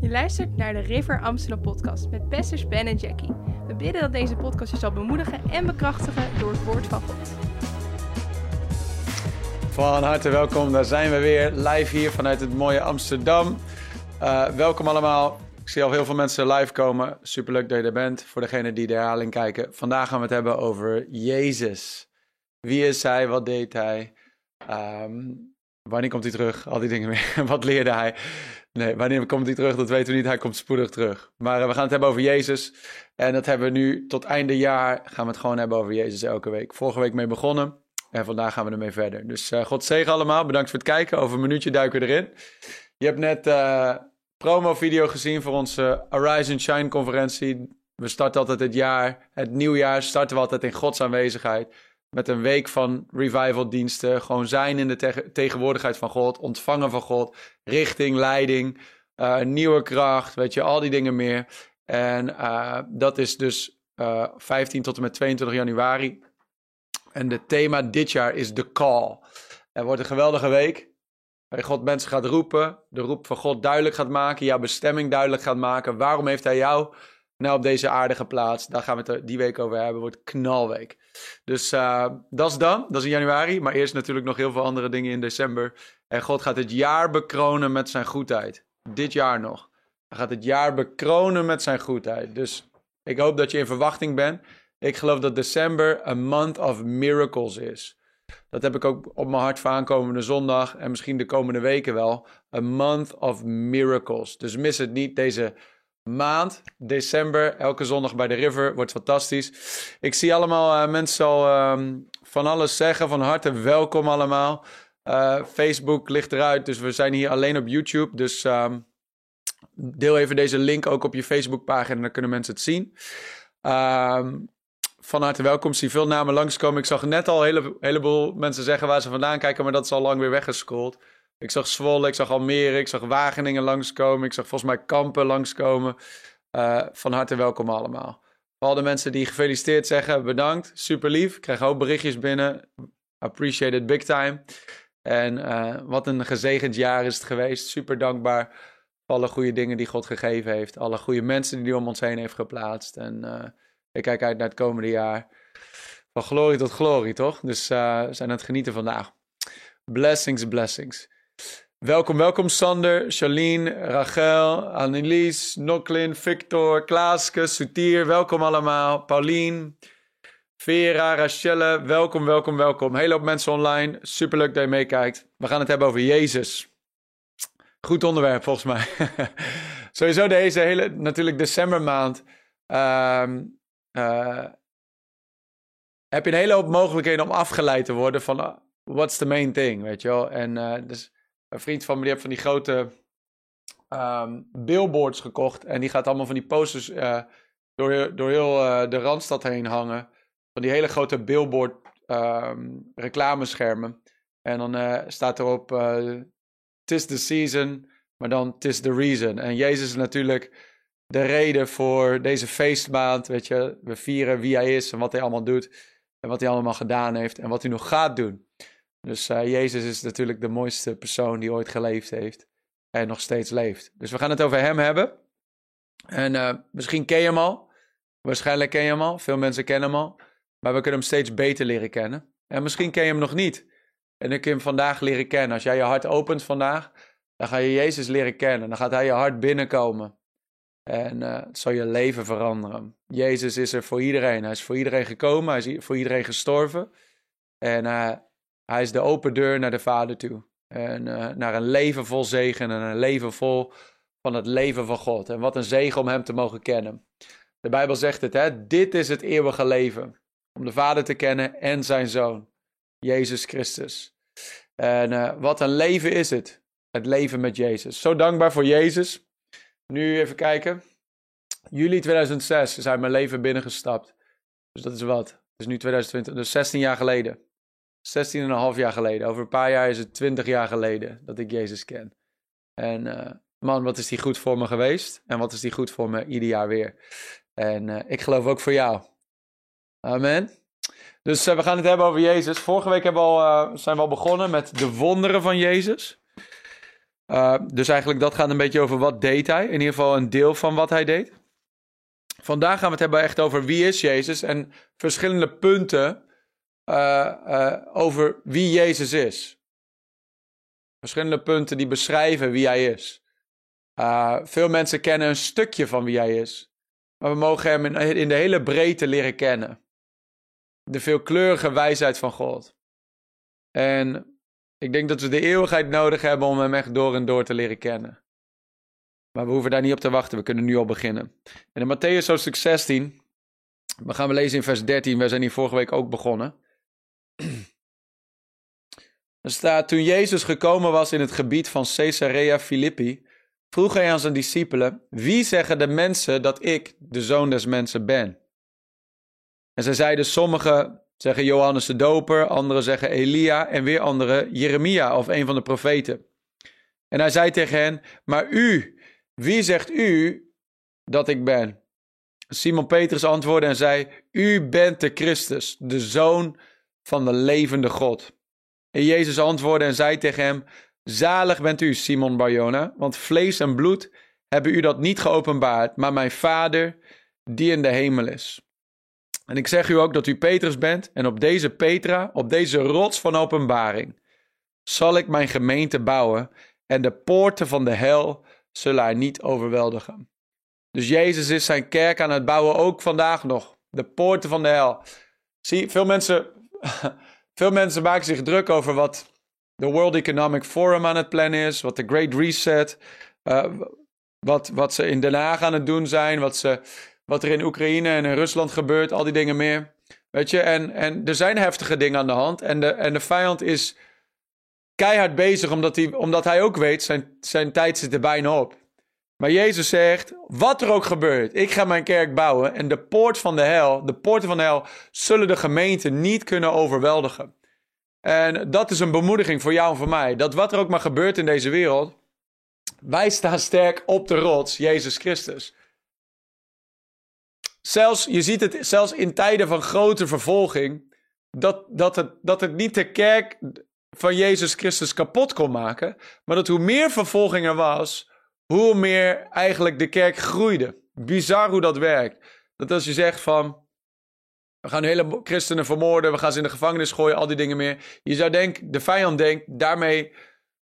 Je luistert naar de River Amsterdam podcast met pastors Ben en Jackie. We bidden dat deze podcast je zal bemoedigen en bekrachtigen door het woord van God. Van harte welkom, daar zijn we weer live hier vanuit het mooie Amsterdam. Uh, welkom allemaal. Ik zie al heel veel mensen live komen. Superleuk dat je er bent. Voor degenen die de herhaling kijken. Vandaag gaan we het hebben over Jezus. Wie is hij? Wat deed hij? Um, wanneer komt hij terug? Al die dingen meer. Wat leerde hij? Nee, wanneer komt hij terug? Dat weten we niet. Hij komt spoedig terug. Maar uh, we gaan het hebben over Jezus. En dat hebben we nu tot einde jaar. Gaan we het gewoon hebben over Jezus elke week. Vorige week mee begonnen. En vandaag gaan we ermee verder. Dus uh, God zegen allemaal. Bedankt voor het kijken. Over een minuutje duiken we erin. Je hebt net uh, promo-video gezien voor onze Arise and Shine conferentie. We starten altijd het jaar, het nieuwjaar, starten we altijd in Gods aanwezigheid. Met een week van revival diensten. Gewoon zijn in de te tegenwoordigheid van God. Ontvangen van God. Richting, leiding. Uh, nieuwe kracht. Weet je, al die dingen meer. En uh, dat is dus uh, 15 tot en met 22 januari. En het thema dit jaar is de call. Het wordt een geweldige week. Waar God mensen gaat roepen. De roep van God duidelijk gaat maken. Jouw bestemming duidelijk gaat maken. Waarom heeft hij jou nou op deze aarde geplaatst? Daar gaan we het die week over hebben. Wordt knalweek. Dus uh, dat is dan. Dat is in januari. Maar eerst natuurlijk nog heel veel andere dingen in december. En God gaat het jaar bekronen met zijn goedheid. Dit jaar nog. Hij gaat het jaar bekronen met zijn goedheid. Dus ik hoop dat je in verwachting bent. Ik geloof dat december een month of miracles is. Dat heb ik ook op mijn hart voor aankomende zondag en misschien de komende weken wel. A month of miracles. Dus mis het niet deze maand, december, elke zondag bij de River. Wordt fantastisch. Ik zie allemaal uh, mensen al um, van alles zeggen. Van harte welkom allemaal. Uh, Facebook ligt eruit, dus we zijn hier alleen op YouTube. Dus um, deel even deze link ook op je Facebookpagina, dan kunnen mensen het zien. Um, van harte welkom. Zie veel namen langskomen. Ik zag net al een hele, heleboel mensen zeggen waar ze vandaan kijken, maar dat is al lang weer weggescrolld. Ik zag Zwolle, ik zag Almere, ik zag Wageningen langskomen. Ik zag volgens mij Kampen langskomen. Uh, van harte welkom allemaal. Al de mensen die gefeliciteerd zeggen, bedankt. Super lief. Ik krijg ook berichtjes binnen. Appreciate it big time. En uh, wat een gezegend jaar is het geweest. Super dankbaar voor alle goede dingen die God gegeven heeft. Alle goede mensen die hij om ons heen heeft geplaatst. En uh, ik kijk uit naar het komende jaar. Van glorie tot glorie, toch? Dus we zijn aan het genieten vandaag. Blessings, blessings. Welkom, welkom Sander, Charlene, Rachel, Annelies, Noklin, Victor, Klaaske, Soutier. Welkom allemaal. Paulien, Vera, Rachelle. Welkom, welkom, welkom. Hele hoop mensen online. Superleuk dat je meekijkt. We gaan het hebben over Jezus. Goed onderwerp volgens mij. Sowieso deze hele, natuurlijk decembermaand. Um, uh, heb je een hele hoop mogelijkheden om afgeleid te worden van uh, what's the main thing, weet je wel. En uh, dus een vriend van me die heeft van die grote um, billboards gekocht en die gaat allemaal van die posters door, door heel de Randstad heen hangen. Van die hele grote billboard um, reclameschermen. En dan staat erop, tis the season, maar dan tis the reason. En Jezus is natuurlijk de reden voor deze feestmaand. Weet je, we vieren wie hij is en wat hij allemaal doet. En wat hij allemaal gedaan heeft en wat hij nog gaat doen. Dus uh, Jezus is natuurlijk de mooiste persoon die ooit geleefd heeft. En nog steeds leeft. Dus we gaan het over hem hebben. En uh, misschien ken je hem al. Waarschijnlijk ken je hem al. Veel mensen kennen hem al. Maar we kunnen hem steeds beter leren kennen. En misschien ken je hem nog niet. En dan kun je hem vandaag leren kennen. Als jij je hart opent vandaag, dan ga je Jezus leren kennen. Dan gaat hij je hart binnenkomen. En uh, het zal je leven veranderen. Jezus is er voor iedereen. Hij is voor iedereen gekomen. Hij is voor iedereen gestorven. En uh, hij is de open deur naar de Vader toe. En uh, naar een leven vol zegen en een leven vol van het leven van God. En wat een zegen om hem te mogen kennen. De Bijbel zegt het, hè? Dit is het eeuwige leven. Om de Vader te kennen en zijn Zoon, Jezus Christus. En wat een leven is het. Het leven met Jezus. Zo dankbaar voor Jezus. Nu even kijken. Juli 2006 is uit mijn leven binnengestapt. Dus dat is wat. Het is nu 2020, dus 16 jaar geleden. 16,5 jaar geleden. Over een paar jaar is het 20 jaar geleden dat ik Jezus ken. En uh, man, wat is die goed voor me geweest? En wat is die goed voor me ieder jaar weer? En uh, ik geloof ook voor jou. Amen. Dus uh, we gaan het hebben over Jezus. Vorige week we al, zijn we al begonnen met de wonderen van Jezus. Dus eigenlijk dat gaat een beetje over wat deed hij. In ieder geval een deel van wat hij deed. Vandaag gaan we het hebben echt over wie is Jezus en verschillende punten uh, uh, over wie Jezus is. Verschillende punten die beschrijven wie hij is. veel mensen kennen een stukje van wie hij is. Maar we mogen hem in, in de hele breedte leren kennen. De veelkleurige wijsheid van God. En ik denk dat we de eeuwigheid nodig hebben om hem echt door en door te leren kennen. Maar we hoeven daar niet op te wachten, we kunnen nu al beginnen. En in Matthäus hoofdstuk 16, we gaan we lezen in vers 13, we zijn hier vorige week ook begonnen. Er staat, toen Jezus gekomen was in het gebied van Caesarea Philippi, vroeg hij aan zijn discipelen, wie zeggen de mensen dat ik de zoon des mensen ben? En zij zeiden, sommigen zeggen Johannes de Doper, anderen zeggen Elia en weer anderen Jeremia of een van de profeten. En hij zei tegen hen, maar u, wie zegt u dat ik ben? Simon Petrus antwoordde en zei, u bent de Christus, de Zoon van de levende God. En Jezus antwoordde en zei tegen hem, zalig bent u, Simon Barjona, want vlees en bloed hebben u dat niet geopenbaard, maar mijn Vader die in de hemel is. En ik zeg u ook dat u Petrus bent en op deze Petra, op deze rots van openbaring, zal ik mijn gemeente bouwen en de poorten van de hel zullen haar niet overweldigen. Dus Jezus is zijn kerk aan het bouwen, ook vandaag nog. De poorten van de hel. Zie, veel mensen, veel mensen maken zich druk over wat de World Economic Forum aan het plannen is, wat de Great Reset, uh, wat, wat ze in Den Haag aan het doen zijn, wat ze wat er in Oekraïne en in Rusland gebeurt, al die dingen meer. Weet je, en, en er zijn heftige dingen aan de hand. En de, en de vijand is keihard bezig, omdat hij, omdat hij ook weet, zijn, zijn tijd zit er bijna op. Maar Jezus zegt, wat er ook gebeurt, ik ga mijn kerk bouwen en de poort van de hel, de poorten van de hel, zullen de gemeente niet kunnen overweldigen. En dat is een bemoediging voor jou en voor mij, dat wat er ook maar gebeurt in deze wereld, wij staan sterk op de rots, Jezus Christus. Zelfs, je ziet het zelfs in tijden van grote vervolging, dat, dat, het, dat het niet de kerk van Jezus Christus kapot kon maken, maar dat hoe meer vervolging er was, hoe meer eigenlijk de kerk groeide. Bizar hoe dat werkt. Dat als je zegt van, we gaan hele christenen vermoorden, we gaan ze in de gevangenis gooien, al die dingen meer. Je zou denken, de vijand denkt, daarmee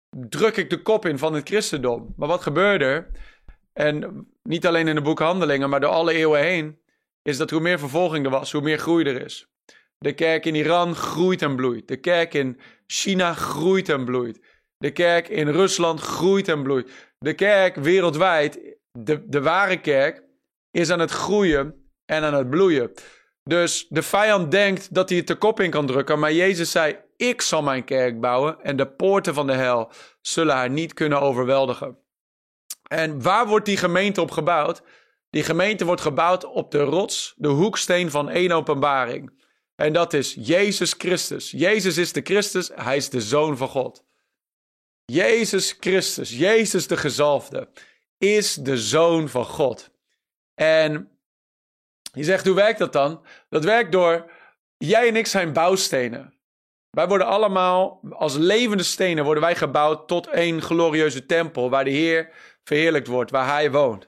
druk ik de kop in van het christendom. Maar wat gebeurde er? En niet alleen in de boek Handelingen, maar door alle eeuwen heen, is dat hoe meer vervolging er was, hoe meer groei er is. De kerk in Iran groeit en bloeit. De kerk in China groeit en bloeit. De kerk in Rusland groeit en bloeit. De kerk wereldwijd, de, de ware kerk, is aan het groeien en aan het bloeien. Dus de vijand denkt dat hij het de kop in kan drukken, maar Jezus zei: Ik zal mijn kerk bouwen en de poorten van de hel zullen haar niet kunnen overweldigen. En waar wordt die gemeente op gebouwd? Die gemeente wordt gebouwd op de rots, de hoeksteen van één openbaring. En dat is Jezus Christus. Jezus is de Christus, hij is de Zoon van God. Jezus Christus, Jezus de gezalfde, is de Zoon van God. En je zegt, hoe werkt dat dan? Dat werkt door, jij en ik zijn bouwstenen. Wij worden allemaal, als levende stenen, worden wij gebouwd tot één glorieuze tempel, waar de Heer verheerlijkt wordt, waar Hij woont.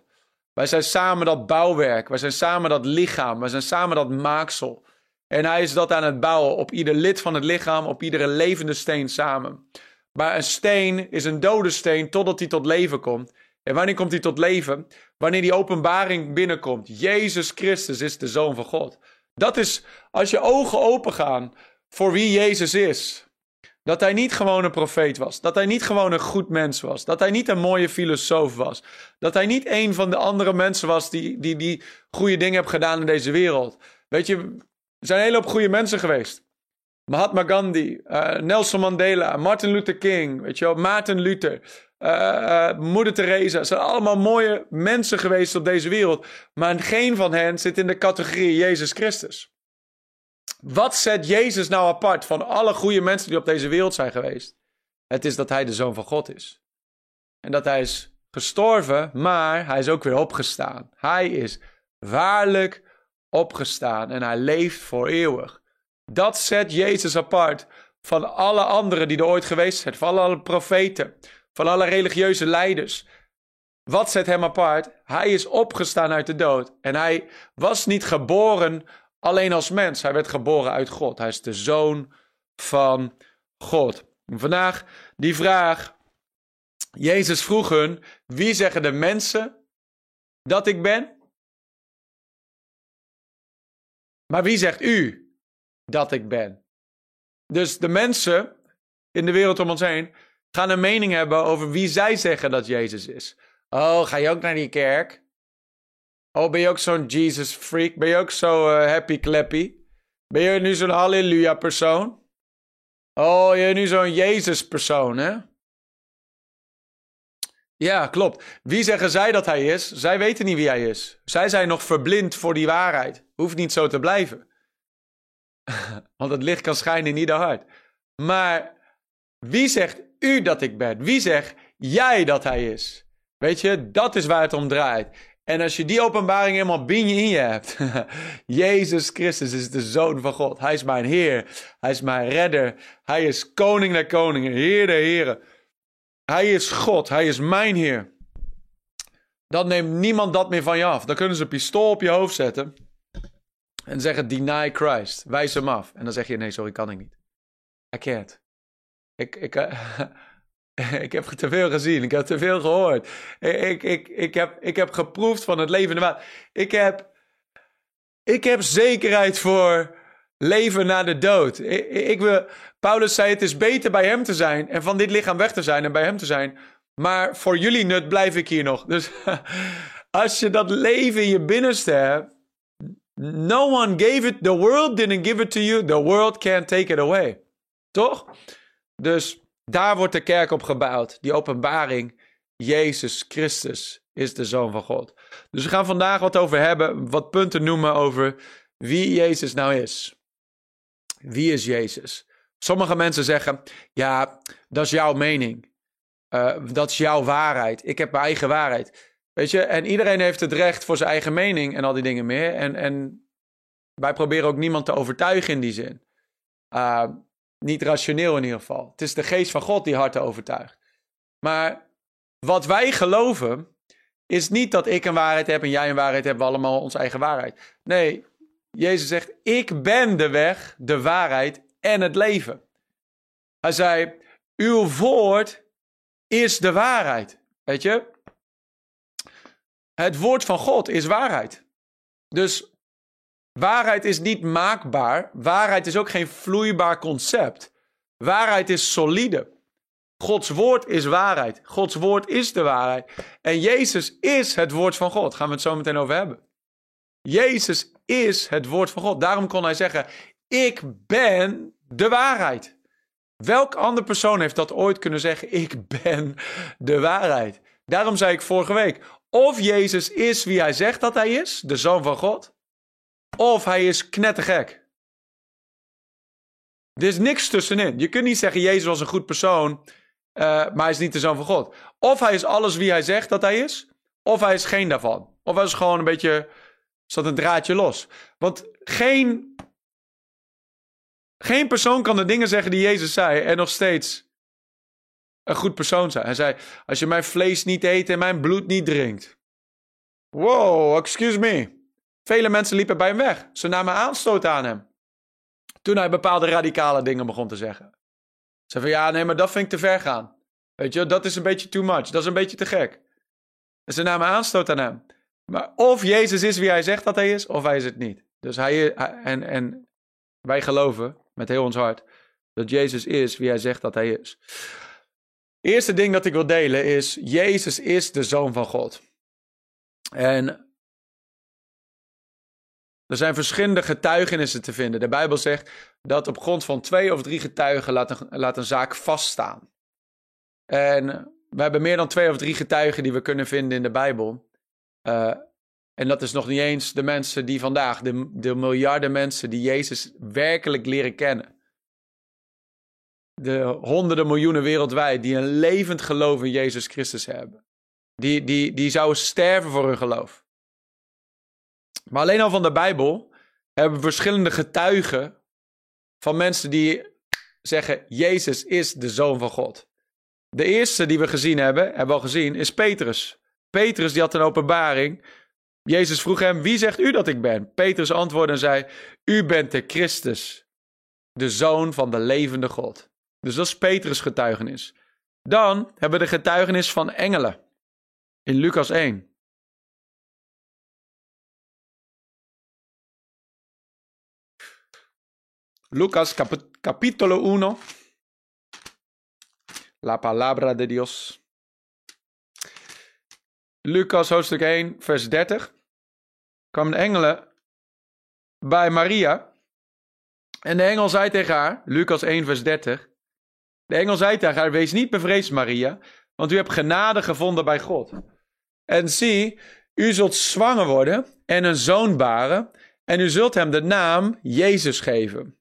Wij zijn samen dat bouwwerk. Wij zijn samen dat lichaam. Wij zijn samen dat maaksel. En hij is dat aan het bouwen op ieder lid van het lichaam, op iedere levende steen samen. Maar een steen is een dode steen totdat hij tot leven komt. En wanneer komt hij tot leven? Wanneer die openbaring binnenkomt. Jezus Christus is de Zoon van God. Dat is als je ogen open gaan voor wie Jezus is. Dat hij niet gewoon een profeet was. Dat hij niet gewoon een goed mens was. Dat hij niet een mooie filosoof was. Dat hij niet een van de andere mensen was die, die, die goede dingen hebben gedaan in deze wereld. Weet je, er zijn een hele hoop goede mensen geweest. Mahatma Gandhi, uh, Nelson Mandela, Martin Luther King, weet je wel, Maarten Luther, uh, uh, Moeder Teresa. Zijn allemaal mooie mensen geweest op deze wereld. Maar geen van hen zit in de categorie Jezus Christus. Wat zet Jezus nou apart van alle goede mensen die op deze wereld zijn geweest? Het is dat hij de zoon van God is. En dat hij is gestorven, maar hij is ook weer opgestaan. Hij is waarlijk opgestaan en hij leeft voor eeuwig. Dat zet Jezus apart van alle anderen die er ooit geweest zijn, van alle profeten, van alle religieuze leiders. Wat zet hem apart? Hij is opgestaan uit de dood. En hij was niet geboren alleen als mens. Hij werd geboren uit God. Hij is de zoon van God. vandaag die vraag. Jezus vroeg hun: Wie zeggen de mensen dat ik ben? Maar wie zegt u dat ik ben? Dus de mensen in de wereld om ons heen gaan een mening hebben over wie zij zeggen dat Jezus is. Oh, ga je ook naar die kerk? Oh, ben je ook zo'n Jesus freak? Ben je ook zo uh, happy clappy? Ben je nu zo'n halleluja persoon? Oh, je nu zo'n Jezus persoon, hè? Ja, klopt. Wie zeggen zij dat hij is? Zij weten niet wie hij is. Zij zijn nog verblind voor die waarheid. Hoeft niet zo te blijven. Want het licht kan schijnen in ieder hart. Maar wie zegt u dat ik ben? Wie zegt jij dat hij is? Weet je, dat is waar het om draait. En als je die openbaring helemaal binnen in je hebt. Jezus Christus is de Zoon van God. Hij is mijn Heer. Hij is mijn redder. Hij is koning der koningen. Heer der heren. Hij is God. Hij is mijn Heer. Dan neemt niemand dat meer van je af. Dan kunnen ze een pistool op je hoofd zetten. En zeggen, deny Christ. Wijs hem af. En dan zeg je, nee, sorry, kan ik niet. I can't. Ik, ik, uh, ik heb te veel gezien. Ik heb te veel gehoord. Ik, ik, ik, heb, ik heb geproefd van het water. Ik heb, ik heb zekerheid voor leven na de dood. Ik, ik wil, Paulus zei: Het is beter bij hem te zijn en van dit lichaam weg te zijn en bij hem te zijn. Maar voor jullie nut blijf ik hier nog. Dus als je dat leven in je binnenste hebt. No one gave it. The world didn't give it to you. The world can't take it away. Toch? Dus daar wordt de kerk op gebouwd. Die openbaring. Jezus Christus is de Zoon van God. Dus we gaan vandaag wat over hebben. Wat punten noemen over wie Jezus nou is. Wie is Jezus? Sommige mensen zeggen: Ja, dat is jouw mening. Uh, dat is jouw waarheid. Ik heb mijn eigen waarheid. Weet je, en iedereen heeft het recht voor zijn eigen mening en al die dingen meer. En, en wij proberen ook niemand te overtuigen in die zin. Uh, niet rationeel in ieder geval. Het is de geest van God die harten overtuigt. Maar wat wij geloven is niet dat ik een waarheid heb en jij een waarheid hebt, we allemaal onze eigen waarheid. Nee, Jezus zegt: Ik ben de weg, de waarheid en het leven. Hij zei: Uw woord is de waarheid. Weet je? Het woord van God is waarheid. Dus Waarheid is niet maakbaar. Waarheid is ook geen vloeibaar concept. Waarheid is solide. Gods woord is waarheid. Gods woord is de waarheid. En Jezus is het woord van God. Gaan we het zo meteen over hebben. Jezus is het woord van God. Daarom kon hij zeggen: Ik ben de waarheid. Welk andere persoon heeft dat ooit kunnen zeggen? Ik ben de waarheid. Daarom zei ik vorige week: of Jezus is wie hij zegt dat hij is, de zoon van God. Of hij is knettergek. Er is niks tussenin. Je kunt niet zeggen, Jezus was een goed persoon, uh, maar hij is niet de zoon van God. Of hij is alles wie hij zegt dat hij is, of hij is geen daarvan. Of hij is gewoon een beetje, zat een draadje los. Want geen, geen persoon kan de dingen zeggen die Jezus zei en nog steeds een goed persoon zijn. Hij zei, als je mijn vlees niet eet en mijn bloed niet drinkt. Wow, excuse me. Vele mensen liepen bij hem weg. Ze namen aanstoot aan hem. Toen hij bepaalde radicale dingen begon te zeggen. Ze van ja, nee, maar dat vind ik te ver gaan. Weet je, dat is een beetje too much. Dat is een beetje te gek. En ze namen aanstoot aan hem. Maar of Jezus is wie hij zegt dat hij is, of hij is het niet. Dus hij, en, en wij geloven met heel ons hart dat Jezus is wie hij zegt dat hij is. Eerste ding dat ik wil delen is: Jezus is de zoon van God. En er zijn verschillende getuigenissen te vinden. De Bijbel zegt dat op grond van twee of drie getuigen laat een, laat een zaak vaststaan. En we hebben meer dan twee of drie getuigen die we kunnen vinden in de Bijbel. Uh, en dat is nog niet eens de mensen die vandaag, de, de miljarden mensen die Jezus werkelijk leren kennen. De honderden miljoenen wereldwijd die een levend geloof in Jezus Christus hebben. Die, die, die zouden sterven voor hun geloof. Maar alleen al van de Bijbel hebben we verschillende getuigen van mensen die zeggen: Jezus is de zoon van God. De eerste die we gezien hebben, hebben we al gezien, is Petrus. Petrus die had een openbaring. Jezus vroeg hem, wie zegt u dat ik ben? Petrus antwoordde en zei, u bent de Christus, de Zoon van de levende God. Dus dat is Petrus getuigenis. Dan hebben we de getuigenis van engelen in Lucas 1. Lucas cap capítulo 1. La palabra de Dios. Lucas hoofdstuk 1, vers 30. Kwamen de engelen bij Maria. En de engel zei tegen haar, Lucas 1, vers 30. De engel zei tegen haar: Wees niet bevreesd, Maria, want u hebt genade gevonden bij God. En zie, u zult zwanger worden en een zoon baren, en u zult hem de naam Jezus geven.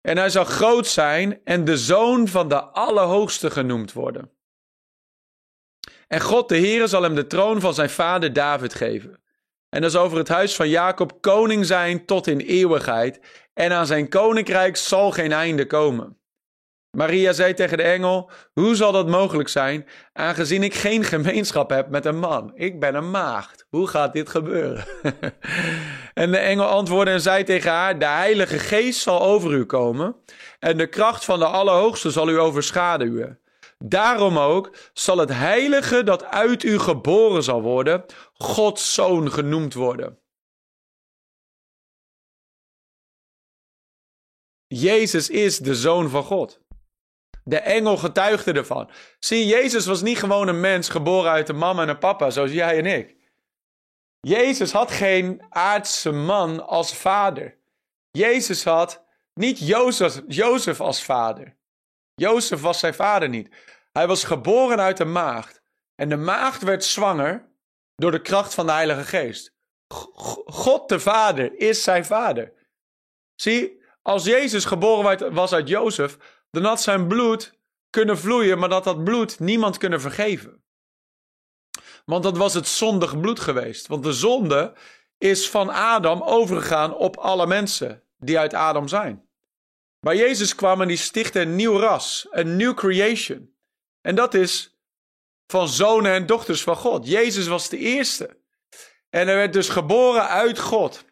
En hij zal groot zijn en de zoon van de Allerhoogste genoemd worden. En God de Heere zal hem de troon van zijn vader David geven. En dat zal over het huis van Jacob koning zijn tot in eeuwigheid. En aan zijn koninkrijk zal geen einde komen. Maria zei tegen de engel: Hoe zal dat mogelijk zijn, aangezien ik geen gemeenschap heb met een man? Ik ben een maagd. Hoe gaat dit gebeuren? en de engel antwoordde en zei tegen haar: De Heilige Geest zal over u komen, en de kracht van de Allerhoogste zal u overschaduwen. Daarom ook zal het Heilige dat uit u geboren zal worden, Gods zoon genoemd worden. Jezus is de zoon van God. De engel getuigde ervan. Zie, Jezus was niet gewoon een mens geboren uit een mama en een papa, zoals jij en ik. Jezus had geen aardse man als vader. Jezus had niet Jozef, Jozef als vader. Jozef was zijn vader niet. Hij was geboren uit een maagd. En de maagd werd zwanger door de kracht van de Heilige Geest. God de Vader is zijn vader. Zie, als Jezus geboren was uit Jozef, dan had zijn bloed kunnen vloeien, maar dat dat bloed niemand kunnen vergeven. Want dat was het zondig bloed geweest. Want de zonde is van Adam overgegaan op alle mensen die uit Adam zijn. Maar Jezus kwam en die stichtte een nieuw ras, een new creation. En dat is van zonen en dochters van God. Jezus was de eerste. En hij werd dus geboren uit God.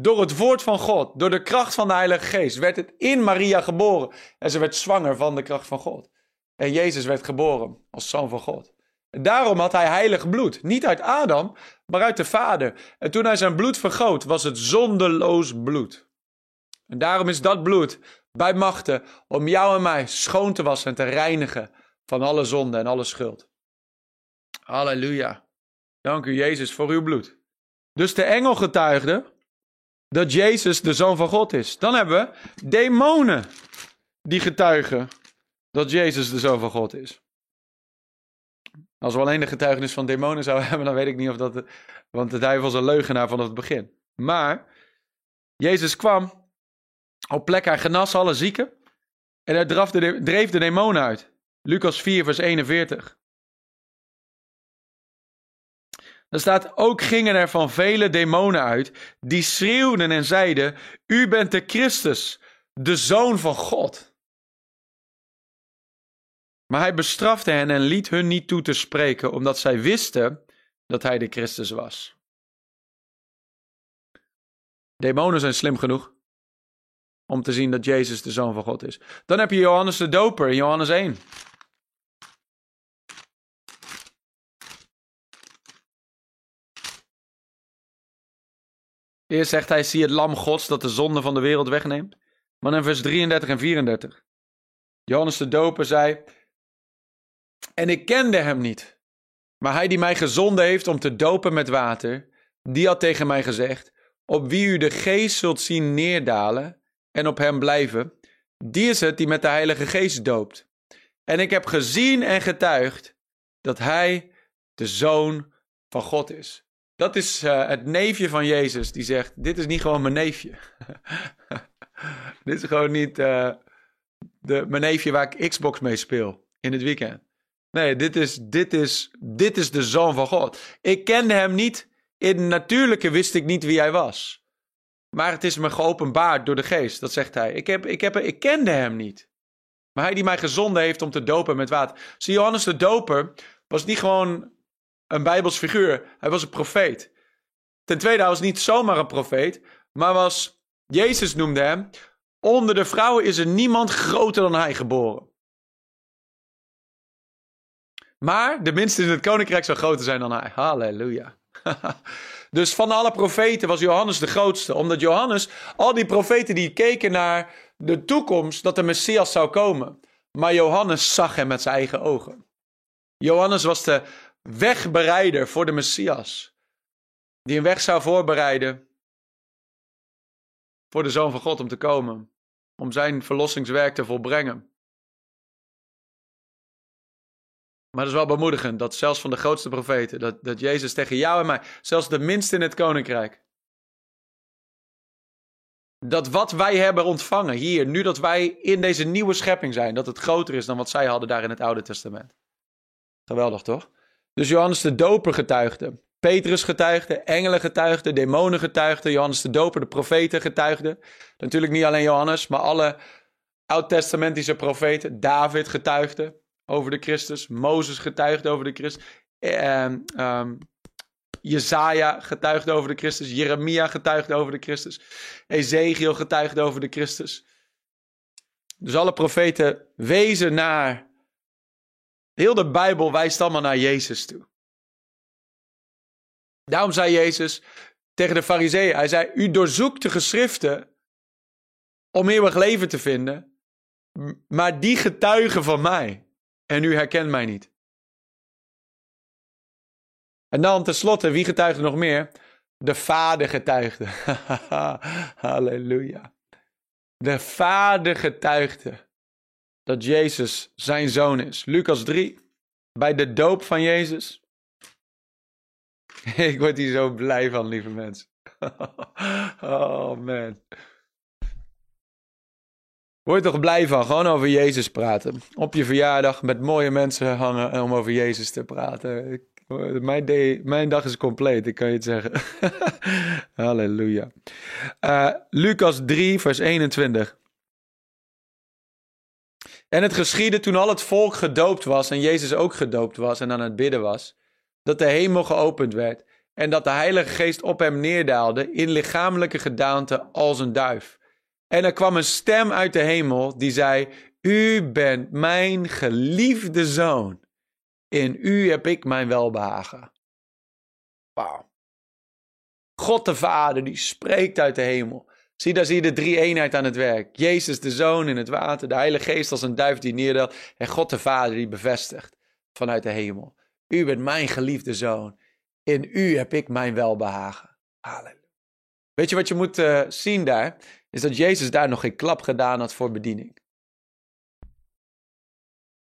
Door het woord van God, door de kracht van de Heilige Geest, werd het in Maria geboren. En ze werd zwanger van de kracht van God. En Jezus werd geboren als zoon van God. Daarom had hij heilig bloed. Niet uit Adam, maar uit de Vader. En toen hij zijn bloed vergoot, was het zondeloos bloed. En daarom is dat bloed bij machten om jou en mij schoon te wassen en te reinigen van alle zonde en alle schuld. Halleluja. Dank u Jezus voor uw bloed. Dus de engel getuigde dat Jezus de Zoon van God is. Dan hebben we demonen die getuigen dat Jezus de Zoon van God is. Als we alleen de getuigenis van demonen zouden hebben, dan weet ik niet of dat. Want de duivel is een leugenaar vanaf het begin. Maar Jezus kwam op plek, hij genas alle zieken. En hij dreef de demonen uit. Lucas 4, vers 41. Er staat, ook gingen er van vele demonen uit, die schreeuwden en zeiden, u bent de Christus, de Zoon van God. Maar hij bestrafte hen en liet hun niet toe te spreken, omdat zij wisten dat hij de Christus was. Demonen zijn slim genoeg om te zien dat Jezus de Zoon van God is. Dan heb je Johannes de Doper in Johannes 1. Eerst zegt hij, zie het lam gods dat de zonde van de wereld wegneemt. Maar in vers 33 en 34. Johannes de Doper zei, en ik kende hem niet. Maar hij die mij gezonden heeft om te dopen met water, die had tegen mij gezegd, op wie u de geest zult zien neerdalen en op hem blijven, die is het die met de Heilige Geest doopt. En ik heb gezien en getuigd dat hij de Zoon van God is. Dat is uh, het neefje van Jezus die zegt: Dit is niet gewoon mijn neefje. dit is gewoon niet uh, de, mijn neefje waar ik Xbox mee speel in het weekend. Nee, dit is, dit, is, dit is de zoon van God. Ik kende hem niet. In het natuurlijke wist ik niet wie hij was. Maar het is me geopenbaard door de geest. Dat zegt hij. Ik, heb, ik, heb, ik kende hem niet. Maar hij die mij gezonden heeft om te dopen met water. Zie, Johannes de Doper was niet gewoon een Bijbels figuur. Hij was een profeet. Ten tweede, hij was niet zomaar een profeet, maar was, Jezus noemde hem, onder de vrouwen is er niemand groter dan hij geboren. Maar de minste in het koninkrijk zou groter zijn dan hij. Halleluja. dus van alle profeten was Johannes de grootste. Omdat Johannes, al die profeten die keken naar de toekomst dat de Messias zou komen. Maar Johannes zag hem met zijn eigen ogen. Johannes was de wegbereider voor de Messias. Die een weg zou voorbereiden voor de Zoon van God om te komen. Om zijn verlossingswerk te volbrengen. Maar dat is wel bemoedigend dat zelfs van de grootste profeten, dat, dat Jezus tegen jou en mij, zelfs de minste in het koninkrijk, dat wat wij hebben ontvangen hier, nu dat wij in deze nieuwe schepping zijn, dat het groter is dan wat zij hadden daar in het Oude Testament. Geweldig toch? Dus Johannes de Doper getuigde, Petrus getuigde, engelen getuigden, demonen getuigden, Johannes de Doper, de profeten getuigden. Natuurlijk niet alleen Johannes, maar alle oud-testamentische profeten, David getuigde, over de Christus. Mozes getuigde over de Christus. Um, um, Jezaja getuigde over de Christus. Jeremia getuigde over de Christus. Ezekiel getuigde over de Christus. Dus alle profeten wezen naar. Heel de Bijbel wijst allemaal naar Jezus toe. Daarom zei Jezus tegen de Fariseeën: Hij zei: U doorzoekt de geschriften om eeuwig leven te vinden, maar die getuigen van mij en u herkent mij niet. En dan tenslotte, wie getuigde nog meer? De Vader getuigde. Halleluja. De Vader getuigde dat Jezus zijn zoon is. Lucas 3, bij de doop van Jezus. Ik word hier zo blij van, lieve mensen. oh man. Word toch blij van, gewoon over Jezus praten. Op je verjaardag met mooie mensen hangen om over Jezus te praten. Mijn, day, mijn dag is compleet, ik kan je het zeggen. Halleluja. Uh, Lucas 3, vers 21. En het geschiedde toen al het volk gedoopt was en Jezus ook gedoopt was en aan het bidden was, dat de hemel geopend werd en dat de Heilige Geest op hem neerdaalde in lichamelijke gedaante als een duif. En er kwam een stem uit de hemel die zei: U bent mijn geliefde zoon. In u heb ik mijn welbehagen. Wauw. God de Vader, die spreekt uit de hemel. Zie, daar zie je de drie eenheid aan het werk. Jezus de Zoon in het water, de Heilige Geest als een duif die neerdaalt. En God de Vader die bevestigt vanuit de hemel. U bent mijn geliefde Zoon. In u heb ik mijn welbehagen. Halleluja. Weet je wat je moet uh, zien daar? is dat Jezus daar nog geen klap gedaan had voor bediening.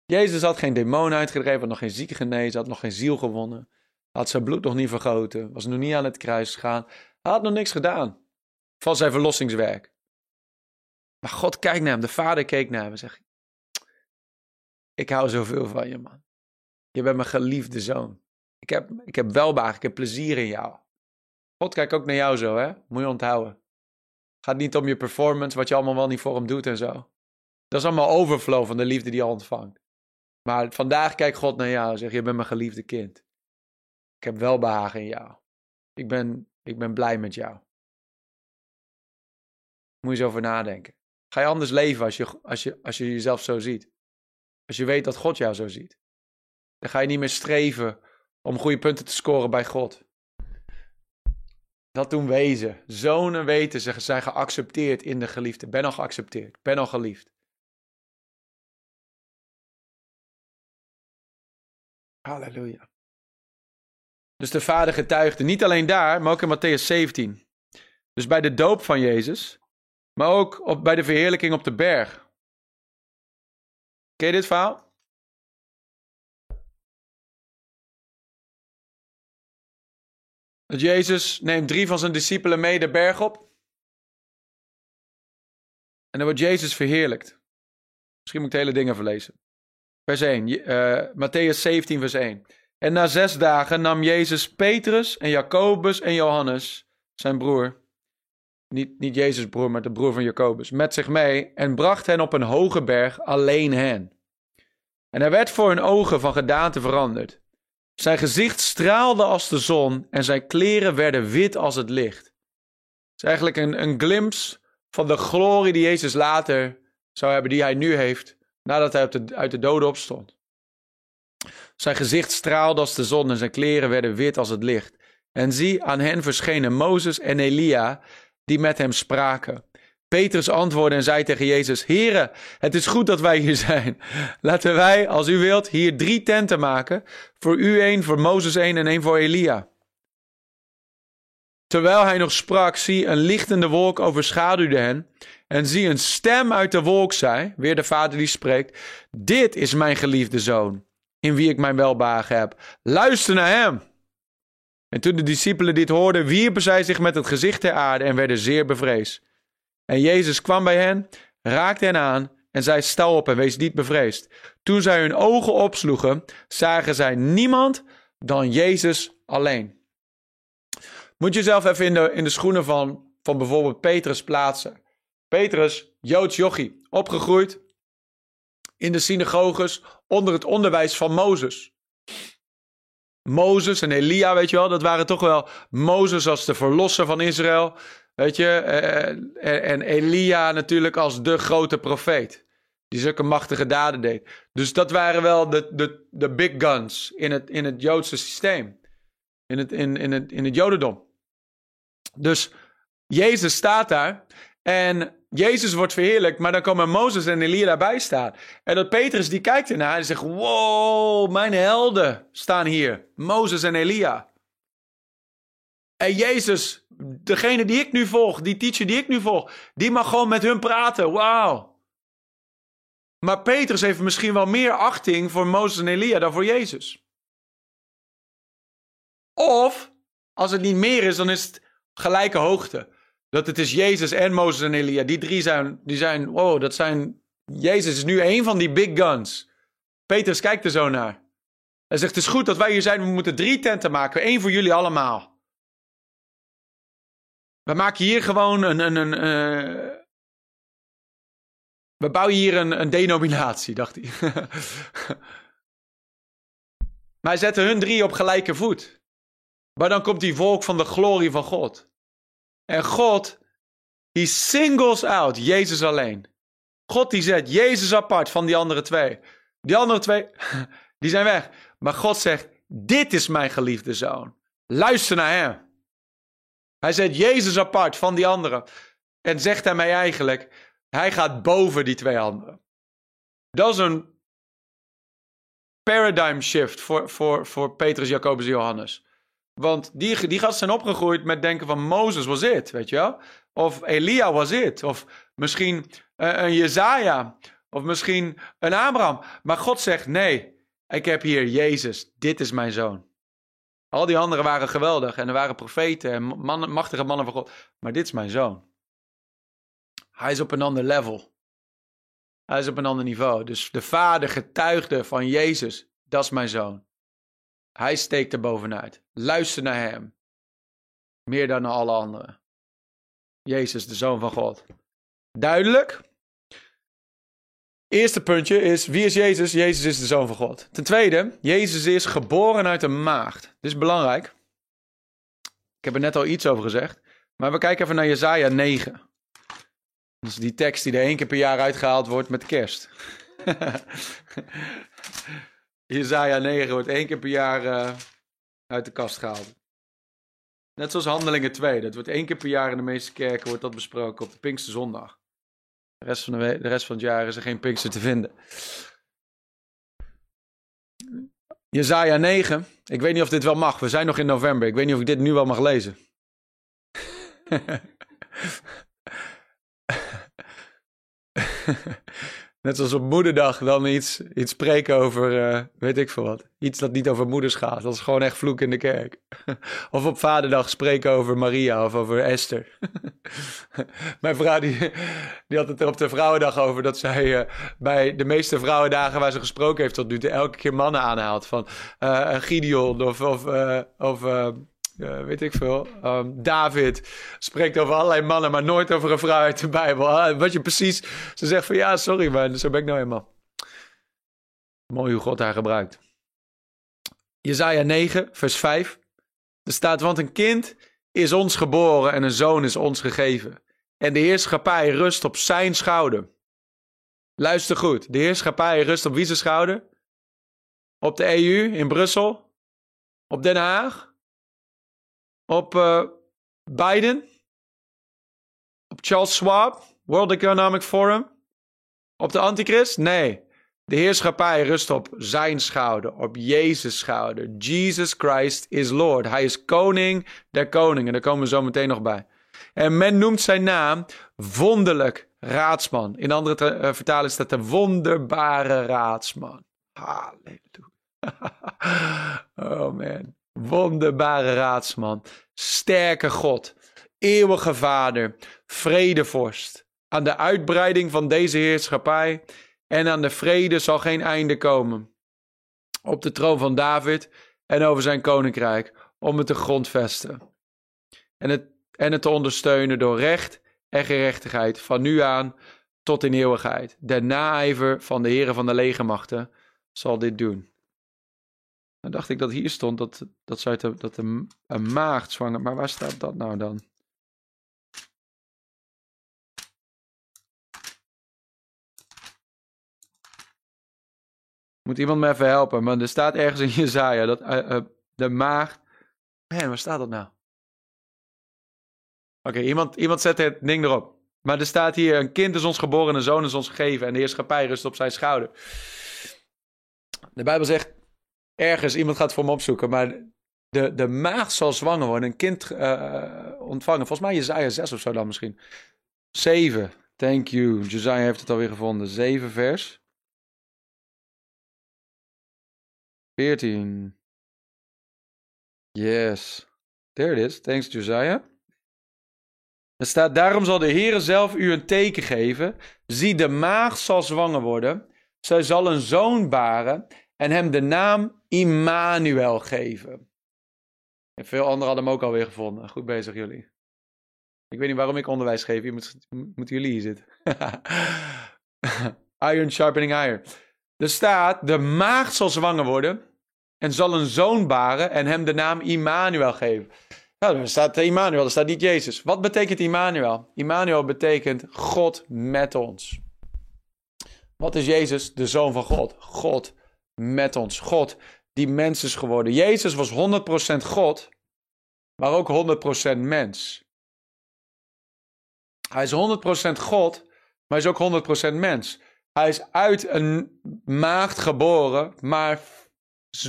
Jezus had geen demon uitgedreven, had nog geen zieke genezen, had nog geen ziel gewonnen, had zijn bloed nog niet vergoten, was nog niet aan het kruis gegaan, hij had nog niks gedaan van zijn verlossingswerk. Maar God kijkt naar hem, de vader keek naar hem en zegt, ik hou zoveel van je man. Je bent mijn geliefde zoon. Ik heb, ik heb welbaar, ik heb plezier in jou. God kijkt ook naar jou zo, hè? Moet je onthouden gaat niet om je performance, wat je allemaal wel niet voor hem doet en zo. Dat is allemaal overflow van de liefde die je ontvangt. Maar vandaag kijkt God naar jou en zegt: Je bent mijn geliefde kind. Ik heb welbehagen in jou. Ik ben, ik ben blij met jou. Moet je eens over nadenken. Ga je anders leven als je, als, je, als je jezelf zo ziet? Als je weet dat God jou zo ziet. Dan ga je niet meer streven om goede punten te scoren bij God. Dat doen wezen. Zonen weten, ze zijn geaccepteerd in de geliefde. Ben al geaccepteerd, ben al geliefd. Halleluja. Dus de vader getuigde niet alleen daar, maar ook in Matthäus 17. Dus bij de doop van Jezus, maar ook op, bij de verheerlijking op de berg. Ken dit verhaal? Dat Jezus neemt drie van zijn discipelen mee de berg op. En dan wordt Jezus verheerlijkt. Misschien moet ik de hele dingen verlezen. Vers 1, uh, Matthäus 17, vers 1. En na zes dagen nam Jezus Petrus en Jacobus en Johannes, zijn broer, niet, niet Jezus' broer, maar de broer van Jacobus, met zich mee en bracht hen op een hoge berg, alleen hen. En hij werd voor hun ogen van gedaante veranderd. Zijn gezicht straalde als de zon en zijn kleren werden wit als het licht. Het is eigenlijk een, een glimpse van de glorie die Jezus later zou hebben, die hij nu heeft, nadat hij de, uit de doden opstond. Zijn gezicht straalde als de zon en zijn kleren werden wit als het licht. En zie, aan hen verschenen Mozes en Elia, die met hem spraken. Petrus antwoordde en zei tegen Jezus: Heere, het is goed dat wij hier zijn. Laten wij, als u wilt, hier drie tenten maken: voor u één, voor Mozes één en één voor Elia. Terwijl hij nog sprak, zie een lichtende wolk overschaduwde hen. En zie een stem uit de wolk zei, weer de vader die spreekt: Dit is mijn geliefde zoon, in wie ik mijn welbehagen heb. Luister naar hem. En toen de discipelen dit hoorden, wierpen zij zich met het gezicht ter aarde en werden zeer bevreesd. En Jezus kwam bij hen, raakte hen aan en zei: Stel op en wees niet bevreesd. Toen zij hun ogen opsloegen, zagen zij niemand dan Jezus alleen. Moet je jezelf even in de, in de schoenen van, van bijvoorbeeld Petrus plaatsen. Petrus, Joods jochie, opgegroeid in de synagoges onder het onderwijs van Mozes. Mozes en Elia, weet je wel, dat waren toch wel Mozes als de verlosser van Israël. Weet je, eh, eh, en Elia natuurlijk als de grote profeet. Die zulke machtige daden deed. Dus dat waren wel de, de, de big guns in het, in het Joodse systeem. In het, in, in, het, in het Jodendom. Dus Jezus staat daar en Jezus wordt verheerlijkt, maar dan komen Mozes en Elia daarbij staan. En dat Petrus die kijkt ernaar en zegt, wow, mijn helden staan hier. Mozes en Elia. En Jezus, degene die ik nu volg, die teacher die ik nu volg, die mag gewoon met hun praten. Wauw. Maar Petrus heeft misschien wel meer achting voor Mozes en Elia dan voor Jezus. Of, als het niet meer is, dan is het gelijke hoogte. Dat het is Jezus en Mozes en Elia. Die drie zijn, die zijn, wow, dat zijn, Jezus is nu een van die big guns. Petrus kijkt er zo naar. Hij zegt, het is goed dat wij hier zijn, we moeten drie tenten maken. één voor jullie allemaal. We maken hier gewoon een, een, een uh... we bouwen hier een, een denominatie, dacht hij. maar hij zette hun drie op gelijke voet. Maar dan komt die volk van de glorie van God. En God, he singles out Jezus alleen. God die zet Jezus apart van die andere twee. Die andere twee, die zijn weg. Maar God zegt, dit is mijn geliefde zoon. Luister naar hem. Hij zet Jezus apart van die anderen. En zegt mij eigenlijk, hij gaat boven die twee anderen. Dat is een paradigm shift voor, voor, voor Petrus, Jacobus en Johannes. Want die, die gasten zijn opgegroeid met denken van Mozes was het, weet je wel? Of Elia was het. Of misschien uh, een Jezaja. Of misschien een Abraham. Maar God zegt nee, ik heb hier Jezus. Dit is mijn zoon. Al die anderen waren geweldig en er waren profeten en machtige mannen van God. Maar dit is mijn zoon. Hij is op een ander level. Hij is op een ander niveau. Dus de vader getuigde van Jezus. Dat is mijn zoon. Hij steekt er bovenuit. Luister naar hem. Meer dan naar alle anderen. Jezus, de Zoon van God. Duidelijk? Eerste puntje is, wie is Jezus? Jezus is de Zoon van God. Ten tweede, Jezus is geboren uit een maagd. Dit is belangrijk. Ik heb er net al iets over gezegd. Maar we kijken even naar Jezaja 9. Dat is die tekst die er één keer per jaar uitgehaald wordt met kerst. Jezaja 9 wordt één keer per jaar uh, uit de kast gehaald. Net zoals Handelingen 2. Dat wordt één keer per jaar in de meeste kerken wordt dat besproken op de Pinkste Zondag. De rest van, de, de rest van het jaar is er geen Pinkster te vinden. Jezaja 9. Ik weet niet of dit wel mag. We zijn nog in november. Ik weet niet of ik dit nu wel mag lezen. Net zoals op moederdag dan iets, iets spreken over, uh, weet ik veel wat. Iets dat niet over moeders gaat. Dat is gewoon echt vloek in de kerk. of op vaderdag spreken over Maria of over Esther. Mijn vrouw die, die had het er op de vrouwendag over dat zij uh, bij de meeste vrouwendagen waar ze gesproken heeft tot nu toe elke keer mannen aanhaalt. Van uh, Gideon of, of, of uh, weet ik veel. Um, David spreekt over allerlei mannen, maar nooit over een vrouw uit de Bijbel. Uh, wat je precies, ze zegt van ja, sorry, maar zo ben ik nou eenmaal. Mooi hoe God haar gebruikt. Jezaja 9, vers 5. Er staat, want een kind is ons geboren en een zoon is ons gegeven. En de heerschappij rust op zijn schouder. Luister goed, de heerschappij rust op wie zijn schouder? Op de EU in Brussel? Op Den Haag? Op uh, Biden? Op Charles Schwab? World Economic Forum? Op de Antichrist? Nee. De heerschappij rust op zijn schouder, op Jezus' schouder. Jesus Christ is Lord. Hij is koning der koningen. Daar komen we zo meteen nog bij. En men noemt zijn naam wonderlijk raadsman. In andere uh, vertalingen staat de wonderbare raadsman. Halleluja. oh man. Wonderbare raadsman. Sterke God. Eeuwige vader. Vredevorst. Aan de uitbreiding van deze heerschappij en aan de vrede zal geen einde komen. Op de troon van David en over zijn koninkrijk, om het te grondvesten. En het, en het te ondersteunen door recht en gerechtigheid, van nu aan tot in eeuwigheid. De naijver van de heren van de legermachten zal dit doen. Dan dacht ik dat hier stond dat, dat, de, dat de, een maagd zwanger, maar waar staat dat nou dan? Moet iemand me even helpen? Maar er staat ergens in Jezaja dat uh, de maag. Man, waar staat dat nou? Oké, iemand, iemand zet het ding erop. Maar er staat hier: een kind is ons geboren, een zoon is ons gegeven. En de heerschappij rust op zijn schouder. De Bijbel zegt ergens, iemand gaat het voor me opzoeken, maar de, de maag zal zwanger worden, een kind uh, ontvangen. Volgens mij Jezaja 6 of zo dan misschien. 7. Thank you. Jezaja heeft het alweer gevonden. 7 vers. 14. Yes. There it is. Thanks, Josiah. Er staat, daarom zal de Heere zelf u een teken geven. Zie, de maag zal zwanger worden. Zij zal een zoon baren en hem de naam Immanuel geven. En veel anderen hadden hem ook alweer gevonden. Goed bezig jullie. Ik weet niet waarom ik onderwijs geef. Je moet, moeten jullie hier zitten. iron sharpening iron. Er staat, de maagd zal zwanger worden en zal een zoon baren en hem de naam Immanuel geven. Nou, er staat Immanuel, er staat niet Jezus. Wat betekent Immanuel? Immanuel betekent God met ons. Wat is Jezus? De Zoon van God. God met ons. God die mens is geworden. Jezus was 100% God, maar ook 100% mens. Hij is 100% God, maar is ook 100% mens. Hij is uit een maagd geboren, maar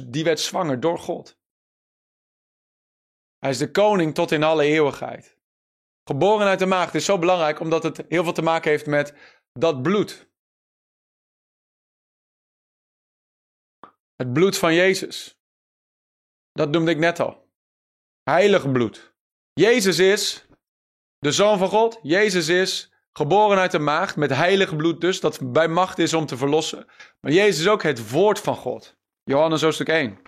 die werd zwanger door God. Hij is de koning tot in alle eeuwigheid. Geboren uit de maagd is zo belangrijk omdat het heel veel te maken heeft met dat bloed. Het bloed van Jezus. Dat noemde ik net al. Heilig bloed. Jezus is de Zoon van God. Jezus is Geboren uit de maagd, met heilig bloed dus, dat bij macht is om te verlossen. Maar Jezus is ook het woord van God. Johannes hoofdstuk 1.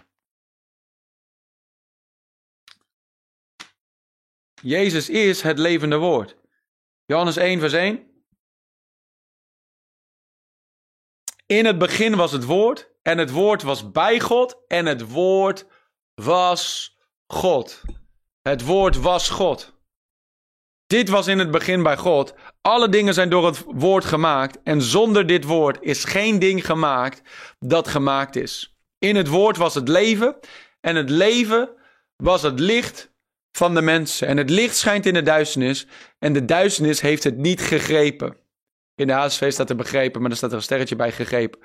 Jezus is het levende woord. Johannes 1, vers 1. In het begin was het woord, en het woord was bij God, en het woord was God. Het woord was God. Dit was in het begin bij God. Alle dingen zijn door het woord gemaakt. En zonder dit woord is geen ding gemaakt dat gemaakt is. In het woord was het leven. En het leven was het licht van de mensen. En het licht schijnt in de duisternis. En de duisternis heeft het niet gegrepen. In de HSV staat er begrepen, maar er staat er een sterretje bij gegrepen.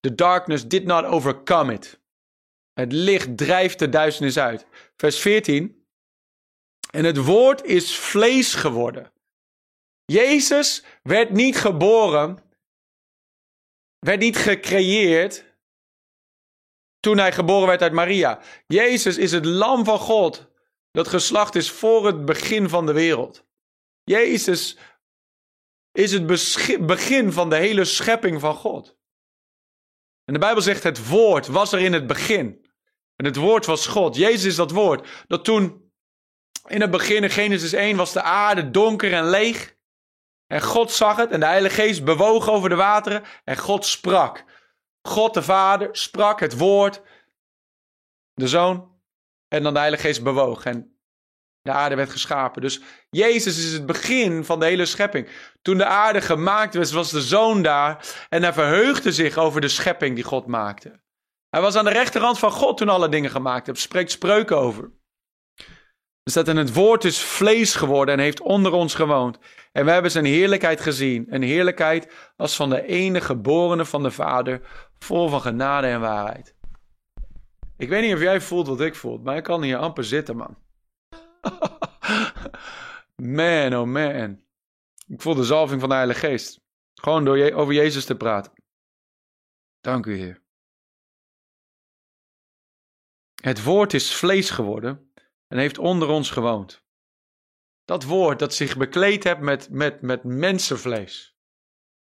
The darkness did not overcome it. Het licht drijft de duisternis uit. Vers 14. En het woord is vlees geworden. Jezus werd niet geboren, werd niet gecreëerd toen hij geboren werd uit Maria. Jezus is het lam van God dat geslacht is voor het begin van de wereld. Jezus is het begin van de hele schepping van God. En de Bijbel zegt het woord was er in het begin. En het woord was God. Jezus is dat woord dat toen In het begin, in Genesis 1, was de aarde donker en leeg. En God zag het en de Heilige Geest bewoog over de wateren en God sprak. God de Vader sprak het woord, de Zoon en dan de Heilige Geest bewoog en de aarde werd geschapen. Dus Jezus is het begin van de hele schepping. Toen de aarde gemaakt was, was de Zoon daar en hij verheugde zich over de schepping die God maakte. Hij was aan de rechterhand van God toen alle dingen gemaakt hebben. Spreekt spreuken over. Dus dat in het woord is vlees geworden en heeft onder ons gewoond. En we hebben zijn heerlijkheid gezien. Een heerlijkheid als van de enige geborene van de Vader, vol van genade en waarheid. Ik weet niet of jij voelt wat ik voel, maar ik kan hier amper zitten, man. man, oh man. Ik voel de zalving van de Heilige Geest. Gewoon door over Jezus te praten. Dank u, Heer. Het woord is vlees geworden en heeft onder ons gewoond. Dat woord dat zich bekleed hebt met, met, met mensenvlees.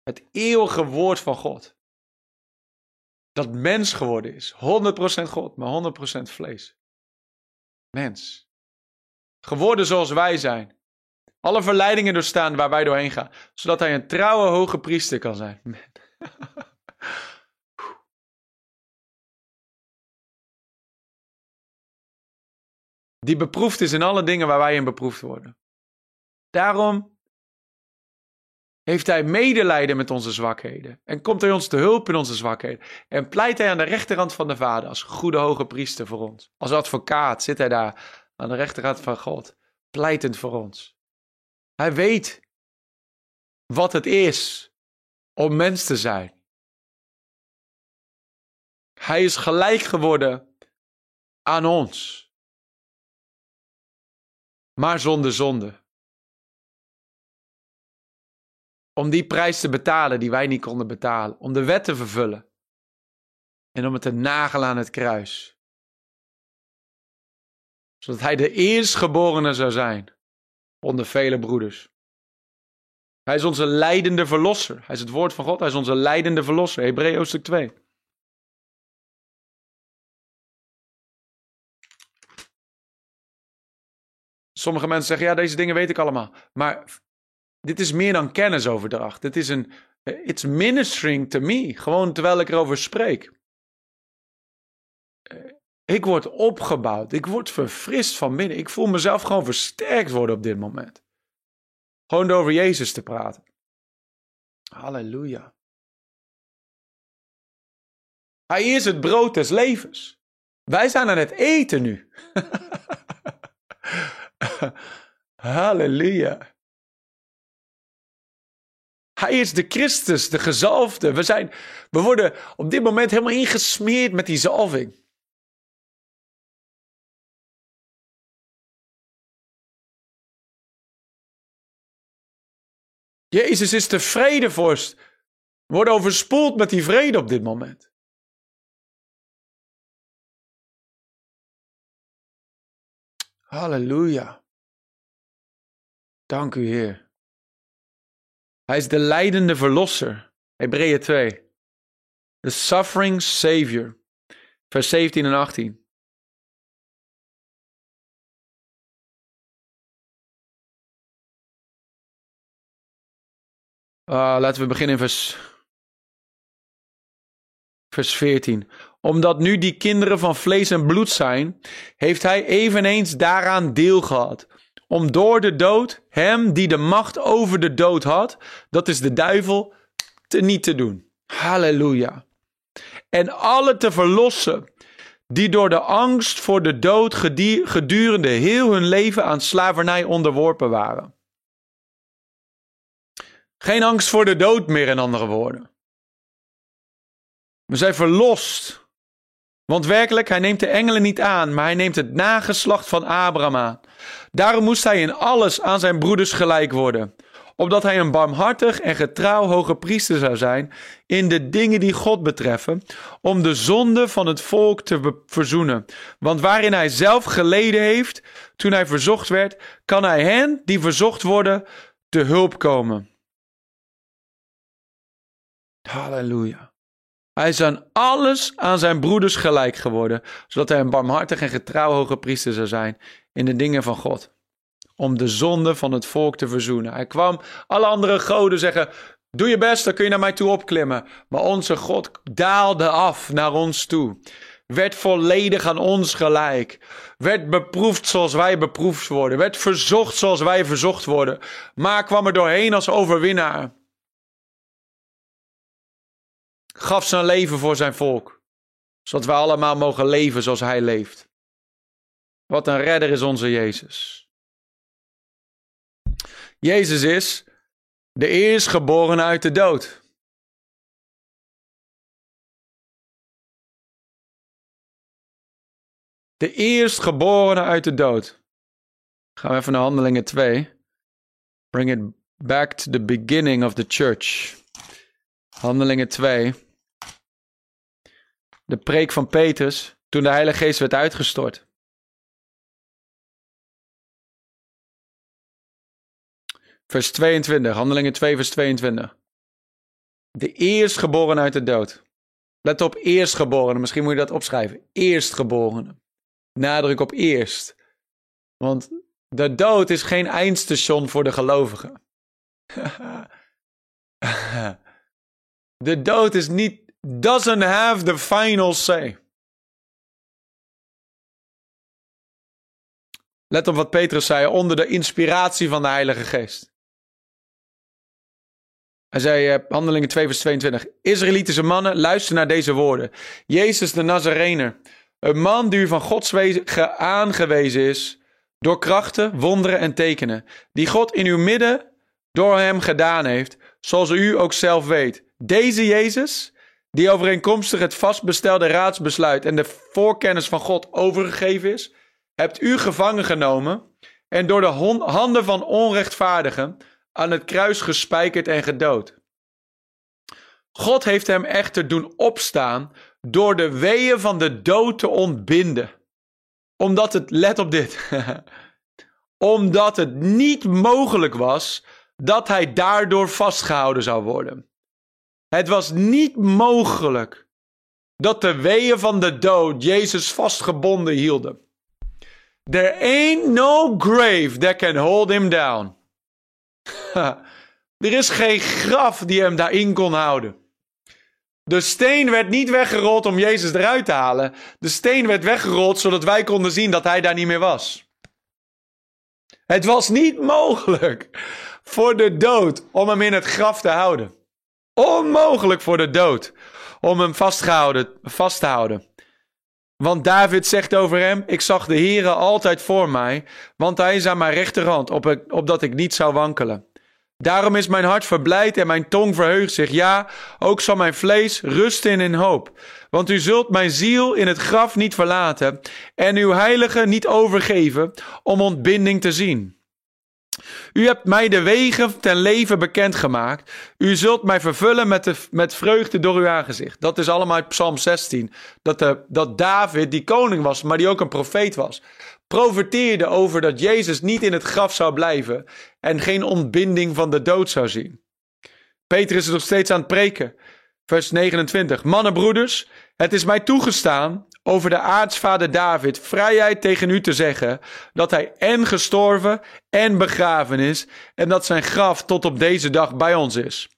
Het eeuwige woord van God. Dat mens geworden is. 100% God, maar 100% vlees. Mens. Geworden zoals wij zijn. Alle verleidingen doorstaan waar wij doorheen gaan. Zodat hij een trouwe hoge priester kan zijn. Die beproefd is in alle dingen waar wij in beproefd worden. Daarom heeft hij medelijden met onze zwakheden. En komt hij ons te hulp in onze zwakheden. En pleit hij aan de rechterhand van de Vader als goede hoge priester voor ons. Als advocaat zit hij daar aan de rechterhand van God, pleitend voor ons. Hij weet wat het is om mens te zijn. Hij is gelijk geworden aan ons maar zonder zonde. Om die prijs te betalen die wij niet konden betalen. Om de wet te vervullen. En om het te nagelen aan het kruis. Zodat hij de eerstgeborene zou zijn. Onder vele broeders. Hij is onze leidende verlosser. Hij is het woord van God. Hij is onze leidende verlosser. Hebreeën hoofdstuk 2. Sommige mensen zeggen, ja, deze dingen weet ik allemaal. Maar dit is meer dan kennisoverdracht. Dit is een, eh, it's ministering to me. Gewoon terwijl ik erover spreek. Ik word opgebouwd. Ik word verfrist van binnen. Ik voel mezelf gewoon versterkt worden op dit moment. Gewoon door over Jezus te praten. Halleluja. Hij is het brood des levens. Wij zijn aan het eten nu. Halleluja. Hij is de Christus, de gezalfde. We, zijn, we worden op dit moment helemaal ingesmeerd met die zalving. Jezus is de vredevorst. Worden overspoeld met die vrede op dit moment. Halleluja. Dank u, Heer. Hij is de leidende verlosser. Hebreeën 2. The suffering Savior. Vers 17 en 18. Uh, laten we beginnen in vers, vers 14. Omdat nu die kinderen van vlees en bloed zijn, heeft hij eveneens daaraan deel gehad om door de dood hem die de macht over de dood had, dat is de duivel, te niet te doen. Halleluja. En alle te verlossen die door de angst voor de dood gedurende heel hun leven aan slavernij onderworpen waren. Geen angst voor de dood meer, in andere woorden. We zijn verlost want werkelijk, hij neemt de engelen niet aan, maar hij neemt het nageslacht van Abraham aan. Daarom moest hij in alles aan zijn broeders gelijk worden, opdat hij een barmhartig en getrouw hoge priester zou zijn in de dingen die God betreffen, om de zonde van het volk te verzoenen. Want waarin hij zelf geleden heeft, toen hij verzocht werd, kan hij hen die verzocht worden te hulp komen. Halleluja. Hij is aan alles aan zijn broeders gelijk geworden, zodat hij een barmhartig en getrouw hoge priester zou zijn in de dingen van God. om de zonde van het volk te verzoenen. Hij kwam, alle andere goden zeggen, doe je best, dan kun je naar mij toe opklimmen. Maar onze God daalde af naar ons toe. Werd volledig aan ons gelijk. Werd beproefd zoals wij beproefd worden. Werd verzocht zoals wij verzocht worden. Maar kwam er doorheen als overwinnaar. Gaf zijn leven voor zijn volk. Zodat wij allemaal mogen leven zoals hij leeft. Wat een redder is onze Jezus. Jezus is de eerstgeboren uit de dood. De eerstgeborene uit de dood. Gaan we even naar Handelingen 2. Bring it back to the beginning of the church. Handelingen 2. De preek van Petrus toen de Heilige Geest werd uitgestort. Vers 22, Handelingen 2, vers 22. De eerstgeboren uit de dood. Let op, eerstgeboren. Misschien moet je dat opschrijven. Eerstgeboren. Nadruk op eerst. Want de dood is geen eindstation voor de gelovigen. de dood is niet, doesn't have the final say. Let op wat Petrus zei, onder de inspiratie van de Heilige Geest. Hij zei, uh, Handelingen 2 vers 22. Israëlitische mannen, luister naar deze woorden. Jezus de Nazarener, een man die u van Gods aangewezen is, door krachten, wonderen en tekenen, die God in uw midden door hem gedaan heeft, zoals u ook zelf weet. Deze Jezus, die overeenkomstig het vastbestelde raadsbesluit en de voorkennis van God overgegeven is, hebt u gevangen genomen en door de handen van onrechtvaardigen aan het kruis gespijkerd en gedood. God heeft hem echter doen opstaan door de weeën van de dood te ontbinden. Omdat het, let op dit, omdat het niet mogelijk was dat hij daardoor vastgehouden zou worden. Het was niet mogelijk dat de weeën van de dood Jezus vastgebonden hielden. There ain't no grave that can hold him down. er is geen graf die hem daarin kon houden. De steen werd niet weggerold om Jezus eruit te halen. De steen werd weggerold zodat wij konden zien dat hij daar niet meer was. Het was niet mogelijk voor de dood om hem in het graf te houden. Onmogelijk voor de dood om hem vastgehouden, vast te houden. Want David zegt over hem: Ik zag de Heere altijd voor mij, want hij is aan mijn rechterhand, op, opdat ik niet zou wankelen. Daarom is mijn hart verblijd en mijn tong verheugt zich. Ja, ook zal mijn vlees rusten in hoop. Want u zult mijn ziel in het graf niet verlaten en uw heilige niet overgeven om ontbinding te zien. U hebt mij de wegen ten leven bekendgemaakt. U zult mij vervullen met, de, met vreugde door uw aangezicht. Dat is allemaal uit Psalm 16. Dat, de, dat David, die koning was, maar die ook een profeet was, profeteerde over dat Jezus niet in het graf zou blijven en geen ontbinding van de dood zou zien. Peter is er nog steeds aan het preken. Vers 29. Mannenbroeders, het is mij toegestaan over de aartsvader David vrijheid tegen u te zeggen dat hij en gestorven en begraven is en dat zijn graf tot op deze dag bij ons is.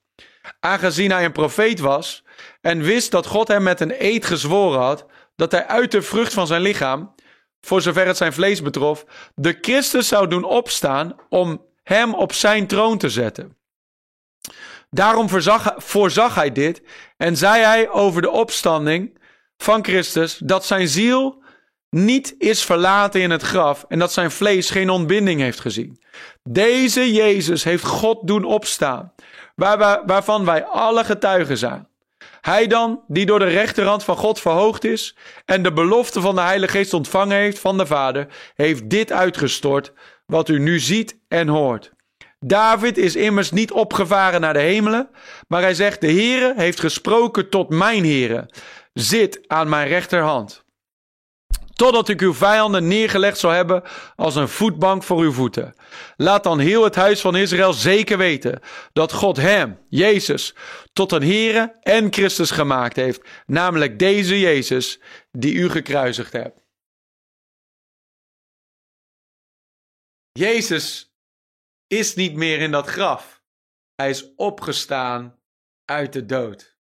Aangezien hij een profeet was en wist dat God hem met een eed gezworen had dat hij uit de vrucht van zijn lichaam, voor zover het zijn vlees betrof, de Christus zou doen opstaan om hem op zijn troon te zetten. Daarom voorzag, voorzag hij dit en zei hij over de opstanding van Christus dat zijn ziel niet is verlaten in het graf en dat zijn vlees geen ontbinding heeft gezien. Deze Jezus heeft God doen opstaan, waar, waarvan wij alle getuigen zijn. Hij dan, die door de rechterhand van God verhoogd is en de belofte van de Heilige Geest ontvangen heeft van de Vader, heeft dit uitgestort, wat u nu ziet en hoort. David is immers niet opgevaren naar de hemelen, maar hij zegt: De Heere heeft gesproken tot mijn Heere. Zit aan mijn rechterhand. Totdat ik uw vijanden neergelegd zal hebben als een voetbank voor uw voeten. Laat dan heel het huis van Israël zeker weten dat God hem, Jezus, tot een Heere en Christus gemaakt heeft. Namelijk deze Jezus die u gekruisigd hebt. Jezus is niet meer in dat graf. Hij is opgestaan uit de dood.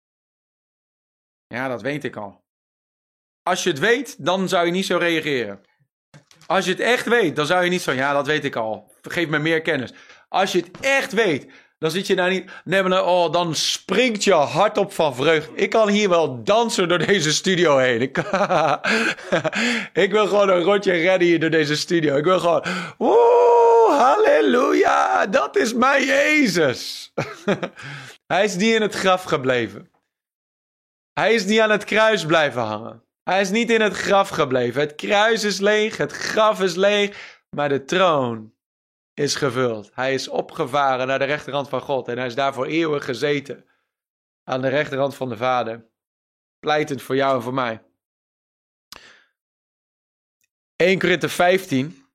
Ja, dat weet ik al. Als je het weet, dan zou je niet zo reageren. Als je het echt weet, dan zou je niet zo, ja, dat weet ik al. Geef me meer kennis. Als je het echt weet, dan zit je daar niet. Nee, maar oh, dan springt je hart op van vreugde. Ik kan hier wel dansen door deze studio heen. Ik, wil gewoon een rondje redden hier door deze studio. Ik wil gewoon. Oeh, halleluja. Dat is mijn Jezus. Hij is niet in het graf gebleven. Hij is niet aan het kruis blijven hangen. Hij is niet in het graf gebleven. Het kruis is leeg, het graf is leeg, maar de troon is gevuld. Hij is opgevaren naar de rechterhand van God en hij is daarvoor eeuwig gezeten aan de rechterhand van de Vader. Pleitend voor jou en voor mij. 1 Korinthe 15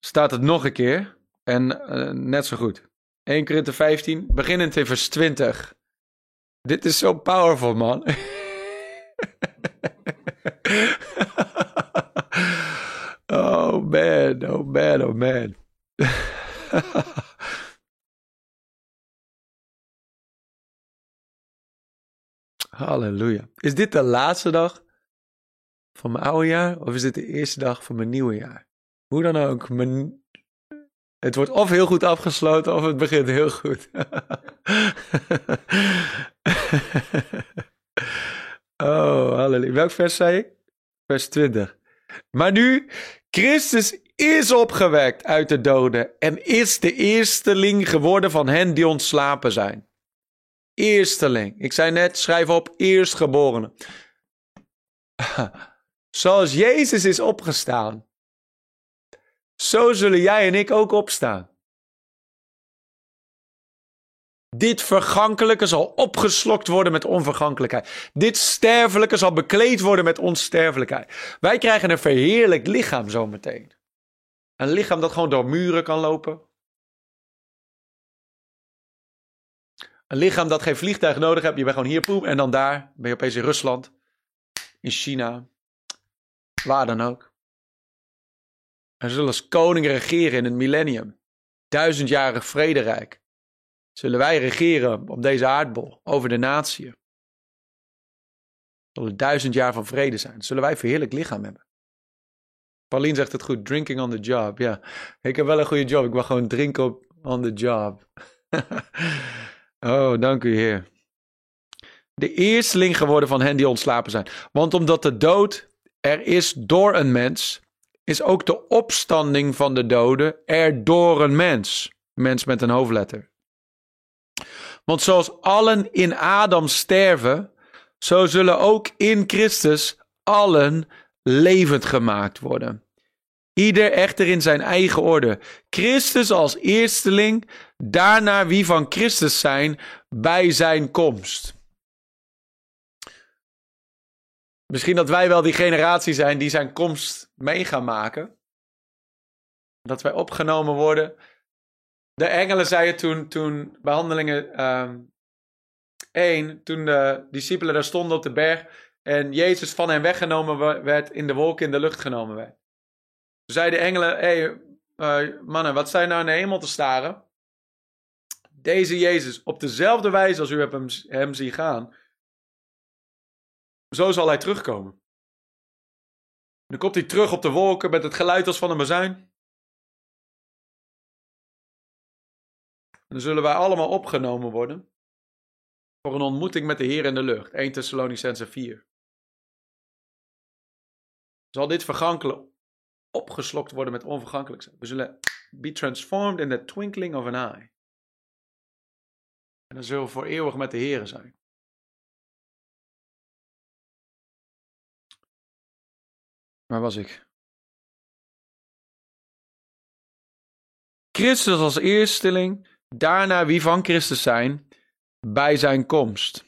staat het nog een keer en uh, net zo goed. 1 Korinthe 15, beginnend in vers 20. Dit is zo powerful, man. oh man, oh man, oh man. Halleluja. Is dit de laatste dag van mijn oude jaar of is dit de eerste dag van mijn nieuwe jaar? Hoe dan ook, mijn... het wordt of heel goed afgesloten of het begint heel goed. oh, halleluja. Welk vers zei ik? Vers 20. Maar nu, Christus is opgewekt uit de doden en is de eersteling geworden van hen die ontslapen zijn. Eersteling. Ik zei net, schrijf op eerstgeborene. Zoals Jezus is opgestaan, zo zullen jij en ik ook opstaan. Dit vergankelijke zal opgeslokt worden met onvergankelijkheid. Dit sterfelijke zal bekleed worden met onsterfelijkheid. Wij krijgen een verheerlijk lichaam zometeen. Een lichaam dat gewoon door muren kan lopen. Een lichaam dat geen vliegtuig nodig hebt. Je bent gewoon hier, en dan daar. Ben je opeens in Rusland, in China, waar dan ook. En zullen als koning regeren in het millennium. Duizendjarig vrederijk. Zullen wij regeren op deze aardbol over de natie. Zal er duizend jaar van vrede zijn. Zullen wij verheerlijk lichaam hebben. Pauline zegt het goed, drinking on the job. Ja, ik heb wel een goede job. Ik wil gewoon drinken on the job. oh, dank u Heer. De eersteling geworden van hen die ontslapen zijn. Want omdat de dood er is door een mens, is ook de opstanding van de doden er door een mens. Mens met een hoofdletter. Want zoals allen in Adam sterven, zo zullen ook in Christus allen levend gemaakt worden. Ieder echter in zijn eigen orde. Christus als eersteling, daarna wie van Christus zijn bij zijn komst. Misschien dat wij wel die generatie zijn die zijn komst mee gaan maken. Dat wij opgenomen worden. De engelen zeiden toen, toen behandelingen um, 1, toen de discipelen daar stonden op de berg en Jezus van hen weggenomen werd, in de wolken in de lucht genomen werd. Toen zeiden de engelen, hey, uh, mannen, wat zijn nou in de hemel te staren? Deze Jezus, op dezelfde wijze als u hebt hem, hem zien gaan, zo zal hij terugkomen. Dan komt hij terug op de wolken met het geluid als van een bazuin. En dan zullen wij allemaal opgenomen worden voor een ontmoeting met de Heer in de lucht. 1 Thessalonicense 4 zal dit vergankelijk opgeslokt worden met onvergankelijk zijn. We zullen be transformed in the twinkling of an eye. En dan zullen we voor eeuwig met de Heer zijn. Waar was ik? Christus als eersteling, daarna wie van Christus zijn, bij zijn komst.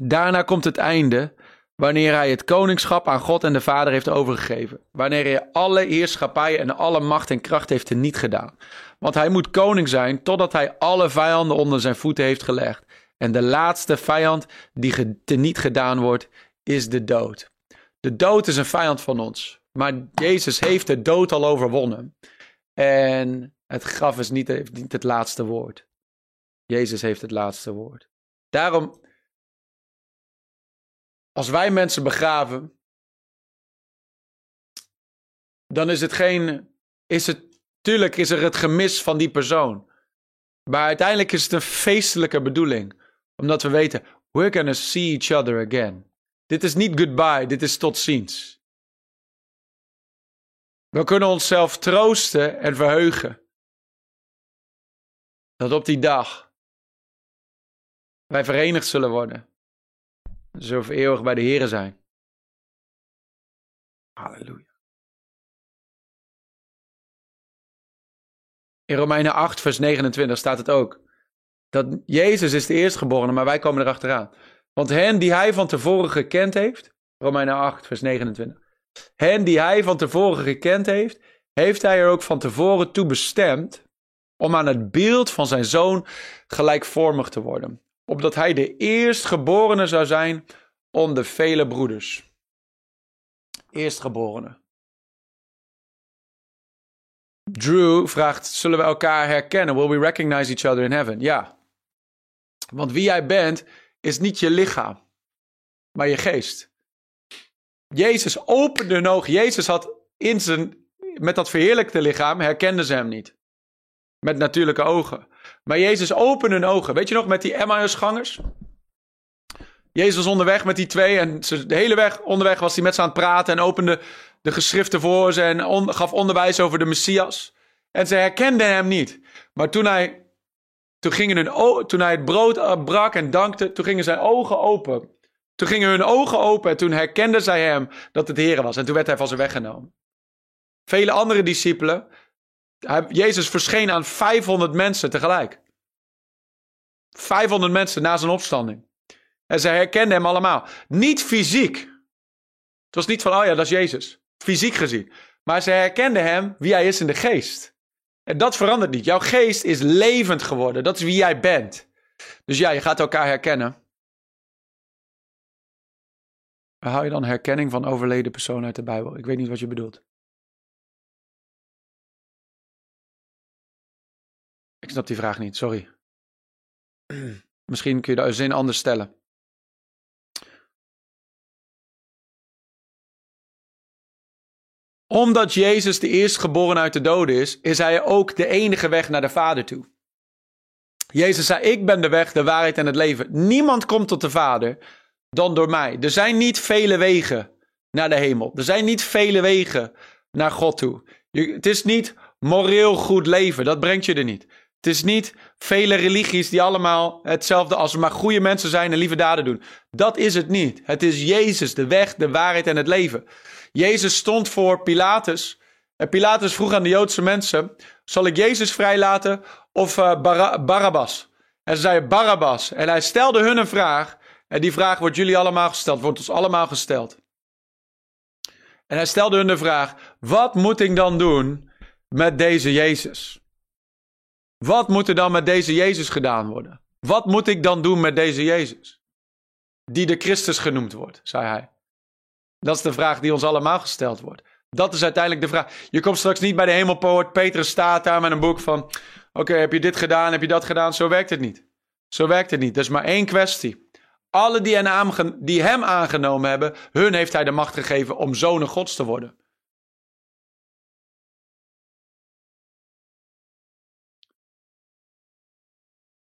Daarna komt het einde, wanneer hij het koningschap aan God en de Vader heeft overgegeven. Wanneer hij alle heerschappij en alle macht en kracht heeft teniet gedaan. Want hij moet koning zijn totdat hij alle vijanden onder zijn voeten heeft gelegd. En de laatste vijand die teniet gedaan wordt, is de dood. De dood is een vijand van ons. Maar Jezus heeft de dood al overwonnen. En het graf is niet, niet het laatste woord. Jezus heeft het laatste woord. Daarom, als wij mensen begraven, dan is het geen, is het, tuurlijk is er het gemis van die persoon. Maar uiteindelijk is het een feestelijke bedoeling. Omdat we weten, we're gonna see each other again. Dit is niet goodbye, dit is tot ziens. We kunnen onszelf troosten en verheugen. Dat op die dag wij verenigd zullen worden. Zo voor eeuwig bij de Here zijn. Halleluja. In Romeinen 8, vers 29 staat het ook. Dat Jezus is de eerstgeborene, maar wij komen erachteraan. Want hen die hij van tevoren gekend heeft, Romeinen 8, vers 29. Hen die hij van tevoren gekend heeft, heeft hij er ook van tevoren toe bestemd om aan het beeld van zijn zoon gelijkvormig te worden. Opdat hij de eerstgeborene zou zijn onder vele broeders. Eerstgeborene. Drew vraagt: Zullen we elkaar herkennen? Will we recognize each other in heaven? Ja. Want wie jij bent, is niet je lichaam, maar je geest. Jezus opende een oog. Jezus had in zijn, met dat verheerlijkte lichaam, herkenden ze hem niet. Met natuurlijke ogen. Maar Jezus opende hun ogen. Weet je nog met die Emmausgangers? Jezus was onderweg met die twee en de hele weg onderweg was hij met ze aan het praten en opende de geschriften voor ze en gaf onderwijs over de Messias. En ze herkenden hem niet. Maar toen hij, toen gingen hun, toen hij het brood brak en dankte, toen gingen zijn ogen open. Toen gingen hun ogen open en toen herkenden zij hem dat het Heer was. En toen werd hij van ze weggenomen. Vele andere discipelen. Jezus verscheen aan 500 mensen tegelijk. 500 mensen na zijn opstanding. En zij herkenden hem allemaal. Niet fysiek. Het was niet van, oh ja, dat is Jezus. Fysiek gezien. Maar ze herkenden hem wie hij is in de geest. En dat verandert niet. Jouw geest is levend geworden. Dat is wie jij bent. Dus ja, je gaat elkaar herkennen. Waar je dan herkenning van overleden personen uit de Bijbel? Ik weet niet wat je bedoelt. Ik snap die vraag niet, sorry. Misschien kun je de zin anders stellen. Omdat Jezus de eerstgeboren uit de doden is, is hij ook de enige weg naar de Vader toe. Jezus zei: Ik ben de weg, de waarheid en het leven. Niemand komt tot de Vader dan door mij. Er zijn niet vele wegen naar de hemel. Er zijn niet vele wegen naar God toe. Het is niet moreel goed leven, dat brengt je er niet. Het is niet vele religies die allemaal hetzelfde als we maar goede mensen zijn en lieve daden doen. Dat is het niet. Het is Jezus, de weg, de waarheid en het leven. Jezus stond voor Pilatus. En Pilatus vroeg aan de Joodse mensen: Zal ik Jezus vrijlaten of uh, Barabbas? En ze zeiden Barabbas. En hij stelde hun een vraag. En die vraag wordt jullie allemaal gesteld, wordt ons allemaal gesteld. En hij stelde hun de vraag: Wat moet ik dan doen met deze Jezus? Wat moet er dan met deze Jezus gedaan worden? Wat moet ik dan doen met deze Jezus? Die de Christus genoemd wordt, zei hij. Dat is de vraag die ons allemaal gesteld wordt. Dat is uiteindelijk de vraag. Je komt straks niet bij de hemelpoort. Petrus staat daar met een boek van: Oké, heb je dit gedaan? Heb je dat gedaan? Zo werkt het niet. Zo werkt het niet. Er is maar één kwestie. Alle die, die hem aangenomen hebben, hun heeft hij de macht gegeven om zonen gods te worden.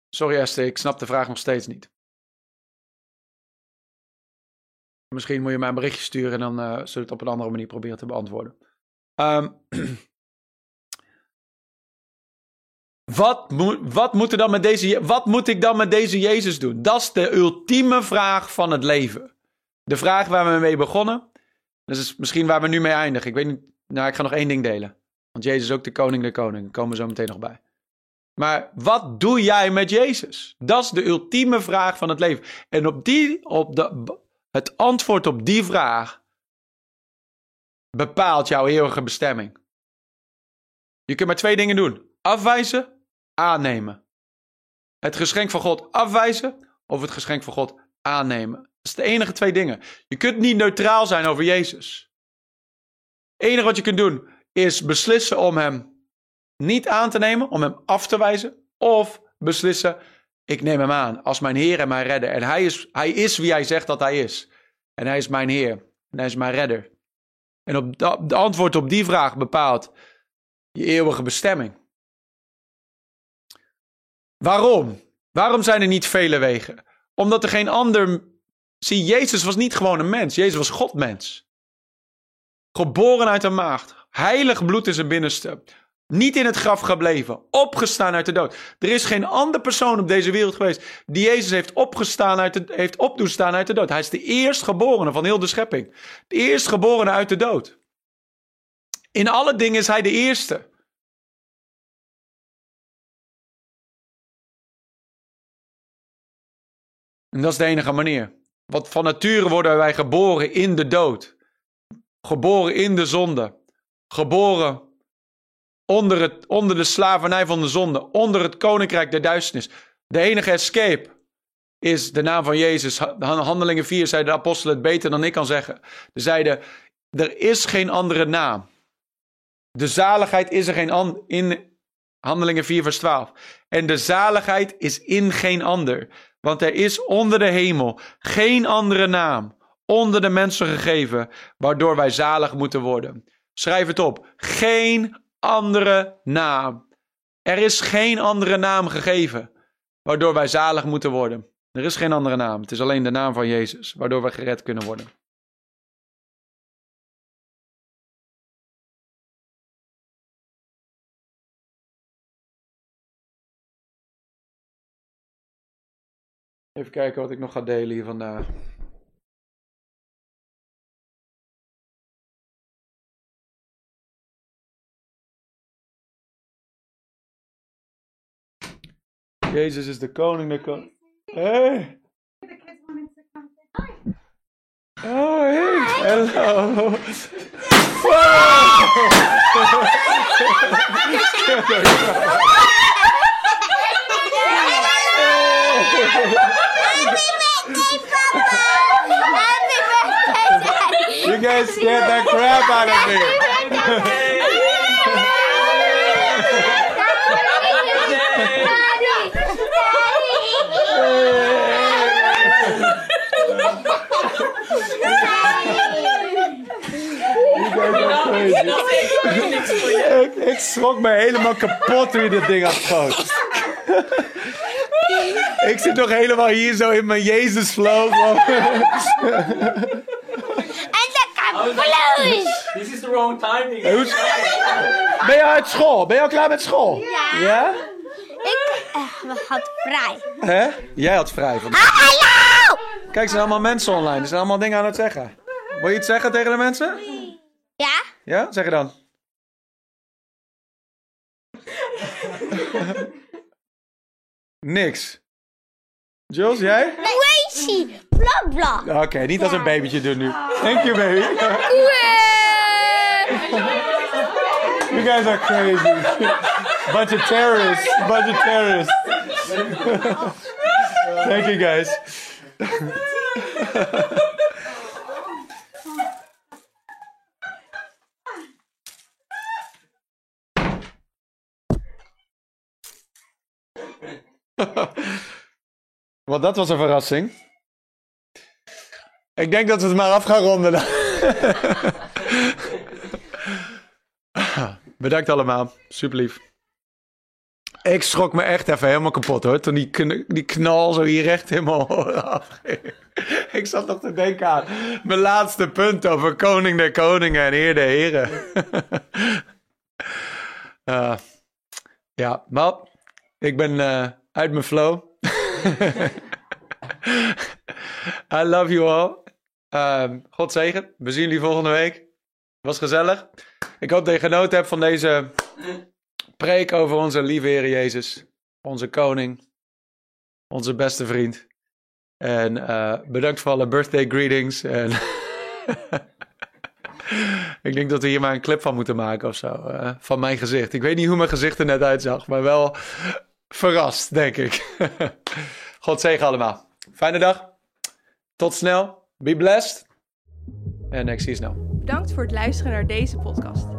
Sorry Esther, ik snap de vraag nog steeds niet. Misschien moet je mij een berichtje sturen en dan uh, zullen we het op een andere manier proberen te beantwoorden. Um, wat, moet, wat, moet er dan met deze, wat moet ik dan met deze Jezus doen? Dat is de ultieme vraag van het leven. De vraag waar we mee begonnen. Dat is misschien waar we nu mee eindigen. Ik weet niet. Nou, ik ga nog één ding delen. Want Jezus is ook de koning de koning. Daar komen we zo meteen nog bij. Maar wat doe jij met Jezus? Dat is de ultieme vraag van het leven. En op die, op de, het antwoord op die vraag bepaalt jouw eeuwige bestemming. Je kunt maar twee dingen doen: afwijzen, aannemen. Het geschenk van God afwijzen of het geschenk van God aannemen. Dat is de enige twee dingen. Je kunt niet neutraal zijn over Jezus. enige wat je kunt doen is beslissen om hem niet aan te nemen, om hem af te wijzen. Of beslissen, ik neem hem aan als mijn Heer en mijn redder. En hij is, hij is wie hij zegt dat hij is. En hij is mijn Heer. En hij is mijn redder. En op de, de antwoord op die vraag bepaalt je eeuwige bestemming. Waarom? Waarom zijn er niet vele wegen? Omdat er geen ander. Zie, Jezus was niet gewoon een mens. Jezus was Godmens. Geboren uit een maagd. Heilig bloed in zijn binnenste. Niet in het graf gebleven. Opgestaan uit de dood. Er is geen andere persoon op deze wereld geweest die Jezus heeft opgestaan uit de, heeft opdoen staan uit de dood. Hij is de eerstgeborene van heel de schepping. De eerstgeborene uit de dood. In alle dingen is hij de eerste. En dat is de enige manier. Want van nature worden wij geboren in de dood. Geboren in de zonde. Geboren onder, het, onder de slavernij van de zonde. Onder het koninkrijk der duisternis. De enige escape is de naam van Jezus. Handelingen 4 zei de apostel het beter dan ik kan zeggen. Ze zeiden, er is geen andere naam. De zaligheid is er geen ander. In Handelingen 4 vers 12. En de zaligheid is in geen ander. Want er is onder de hemel geen andere naam onder de mensen gegeven waardoor wij zalig moeten worden. Schrijf het op. Geen andere naam. Er is geen andere naam gegeven waardoor wij zalig moeten worden. Er is geen andere naam. Het is alleen de naam van Jezus waardoor wij gered kunnen worden. Even kijken wat ik nog ga delen hier vandaag. Jezus is de koning, de koning. Hey! Oh, hey! Hello! You guys scared the crap out of me. Ik, ik schrok me helemaal kapot toen je dit ding had gegooid. ik zit nog helemaal hier zo in mijn Jezus flow. En dat kan bloed. This is the wrong timing. Ben je uit school? Ben je al klaar met school? Ja. Ja? Ik eh, had vrij. Hè? Jij had vrij. Ah, hallo! Kijk, er zijn allemaal mensen online. Er zijn allemaal dingen aan het zeggen. Wil je iets zeggen tegen de mensen? Ja? Ja? Zeg je dan. Niks. Jules, jij? Crazy. Bla bla. Oké, niet als een babytje doen nu. Thank you, baby. You guys are crazy. Bunch of terrorists. Bunch of terrorists. Thank you, guys. Want dat was een verrassing. Ik denk dat we het maar af gaan ronden. dan. Bedankt allemaal. Super lief. Ik schrok me echt even helemaal kapot hoor. Toen die, die knal zo hier recht oren afging. Ik zat nog te denken aan mijn laatste punt over koning der koningen en heer der heren. Eh, ja, maar ik ben eh, uit mijn flow. I love you all. Ehm, God zegen. We zien jullie volgende week. Was gezellig. Ik hoop dat je genoten hebt van deze preek over onze lieve Heer Jezus. Onze koning. Onze beste vriend. En eh, bedankt voor alle birthday greetings. En ik denk dat we hier maar een clip van moeten maken of zo. eh, van mijn gezicht. Ik weet niet hoe mijn gezicht er net uitzag, maar wel verrast, denk ik. God zegen allemaal. Fijne dag. Tot snel. Be blessed. En ik zie je snel. Bedankt voor het luisteren naar deze podcast.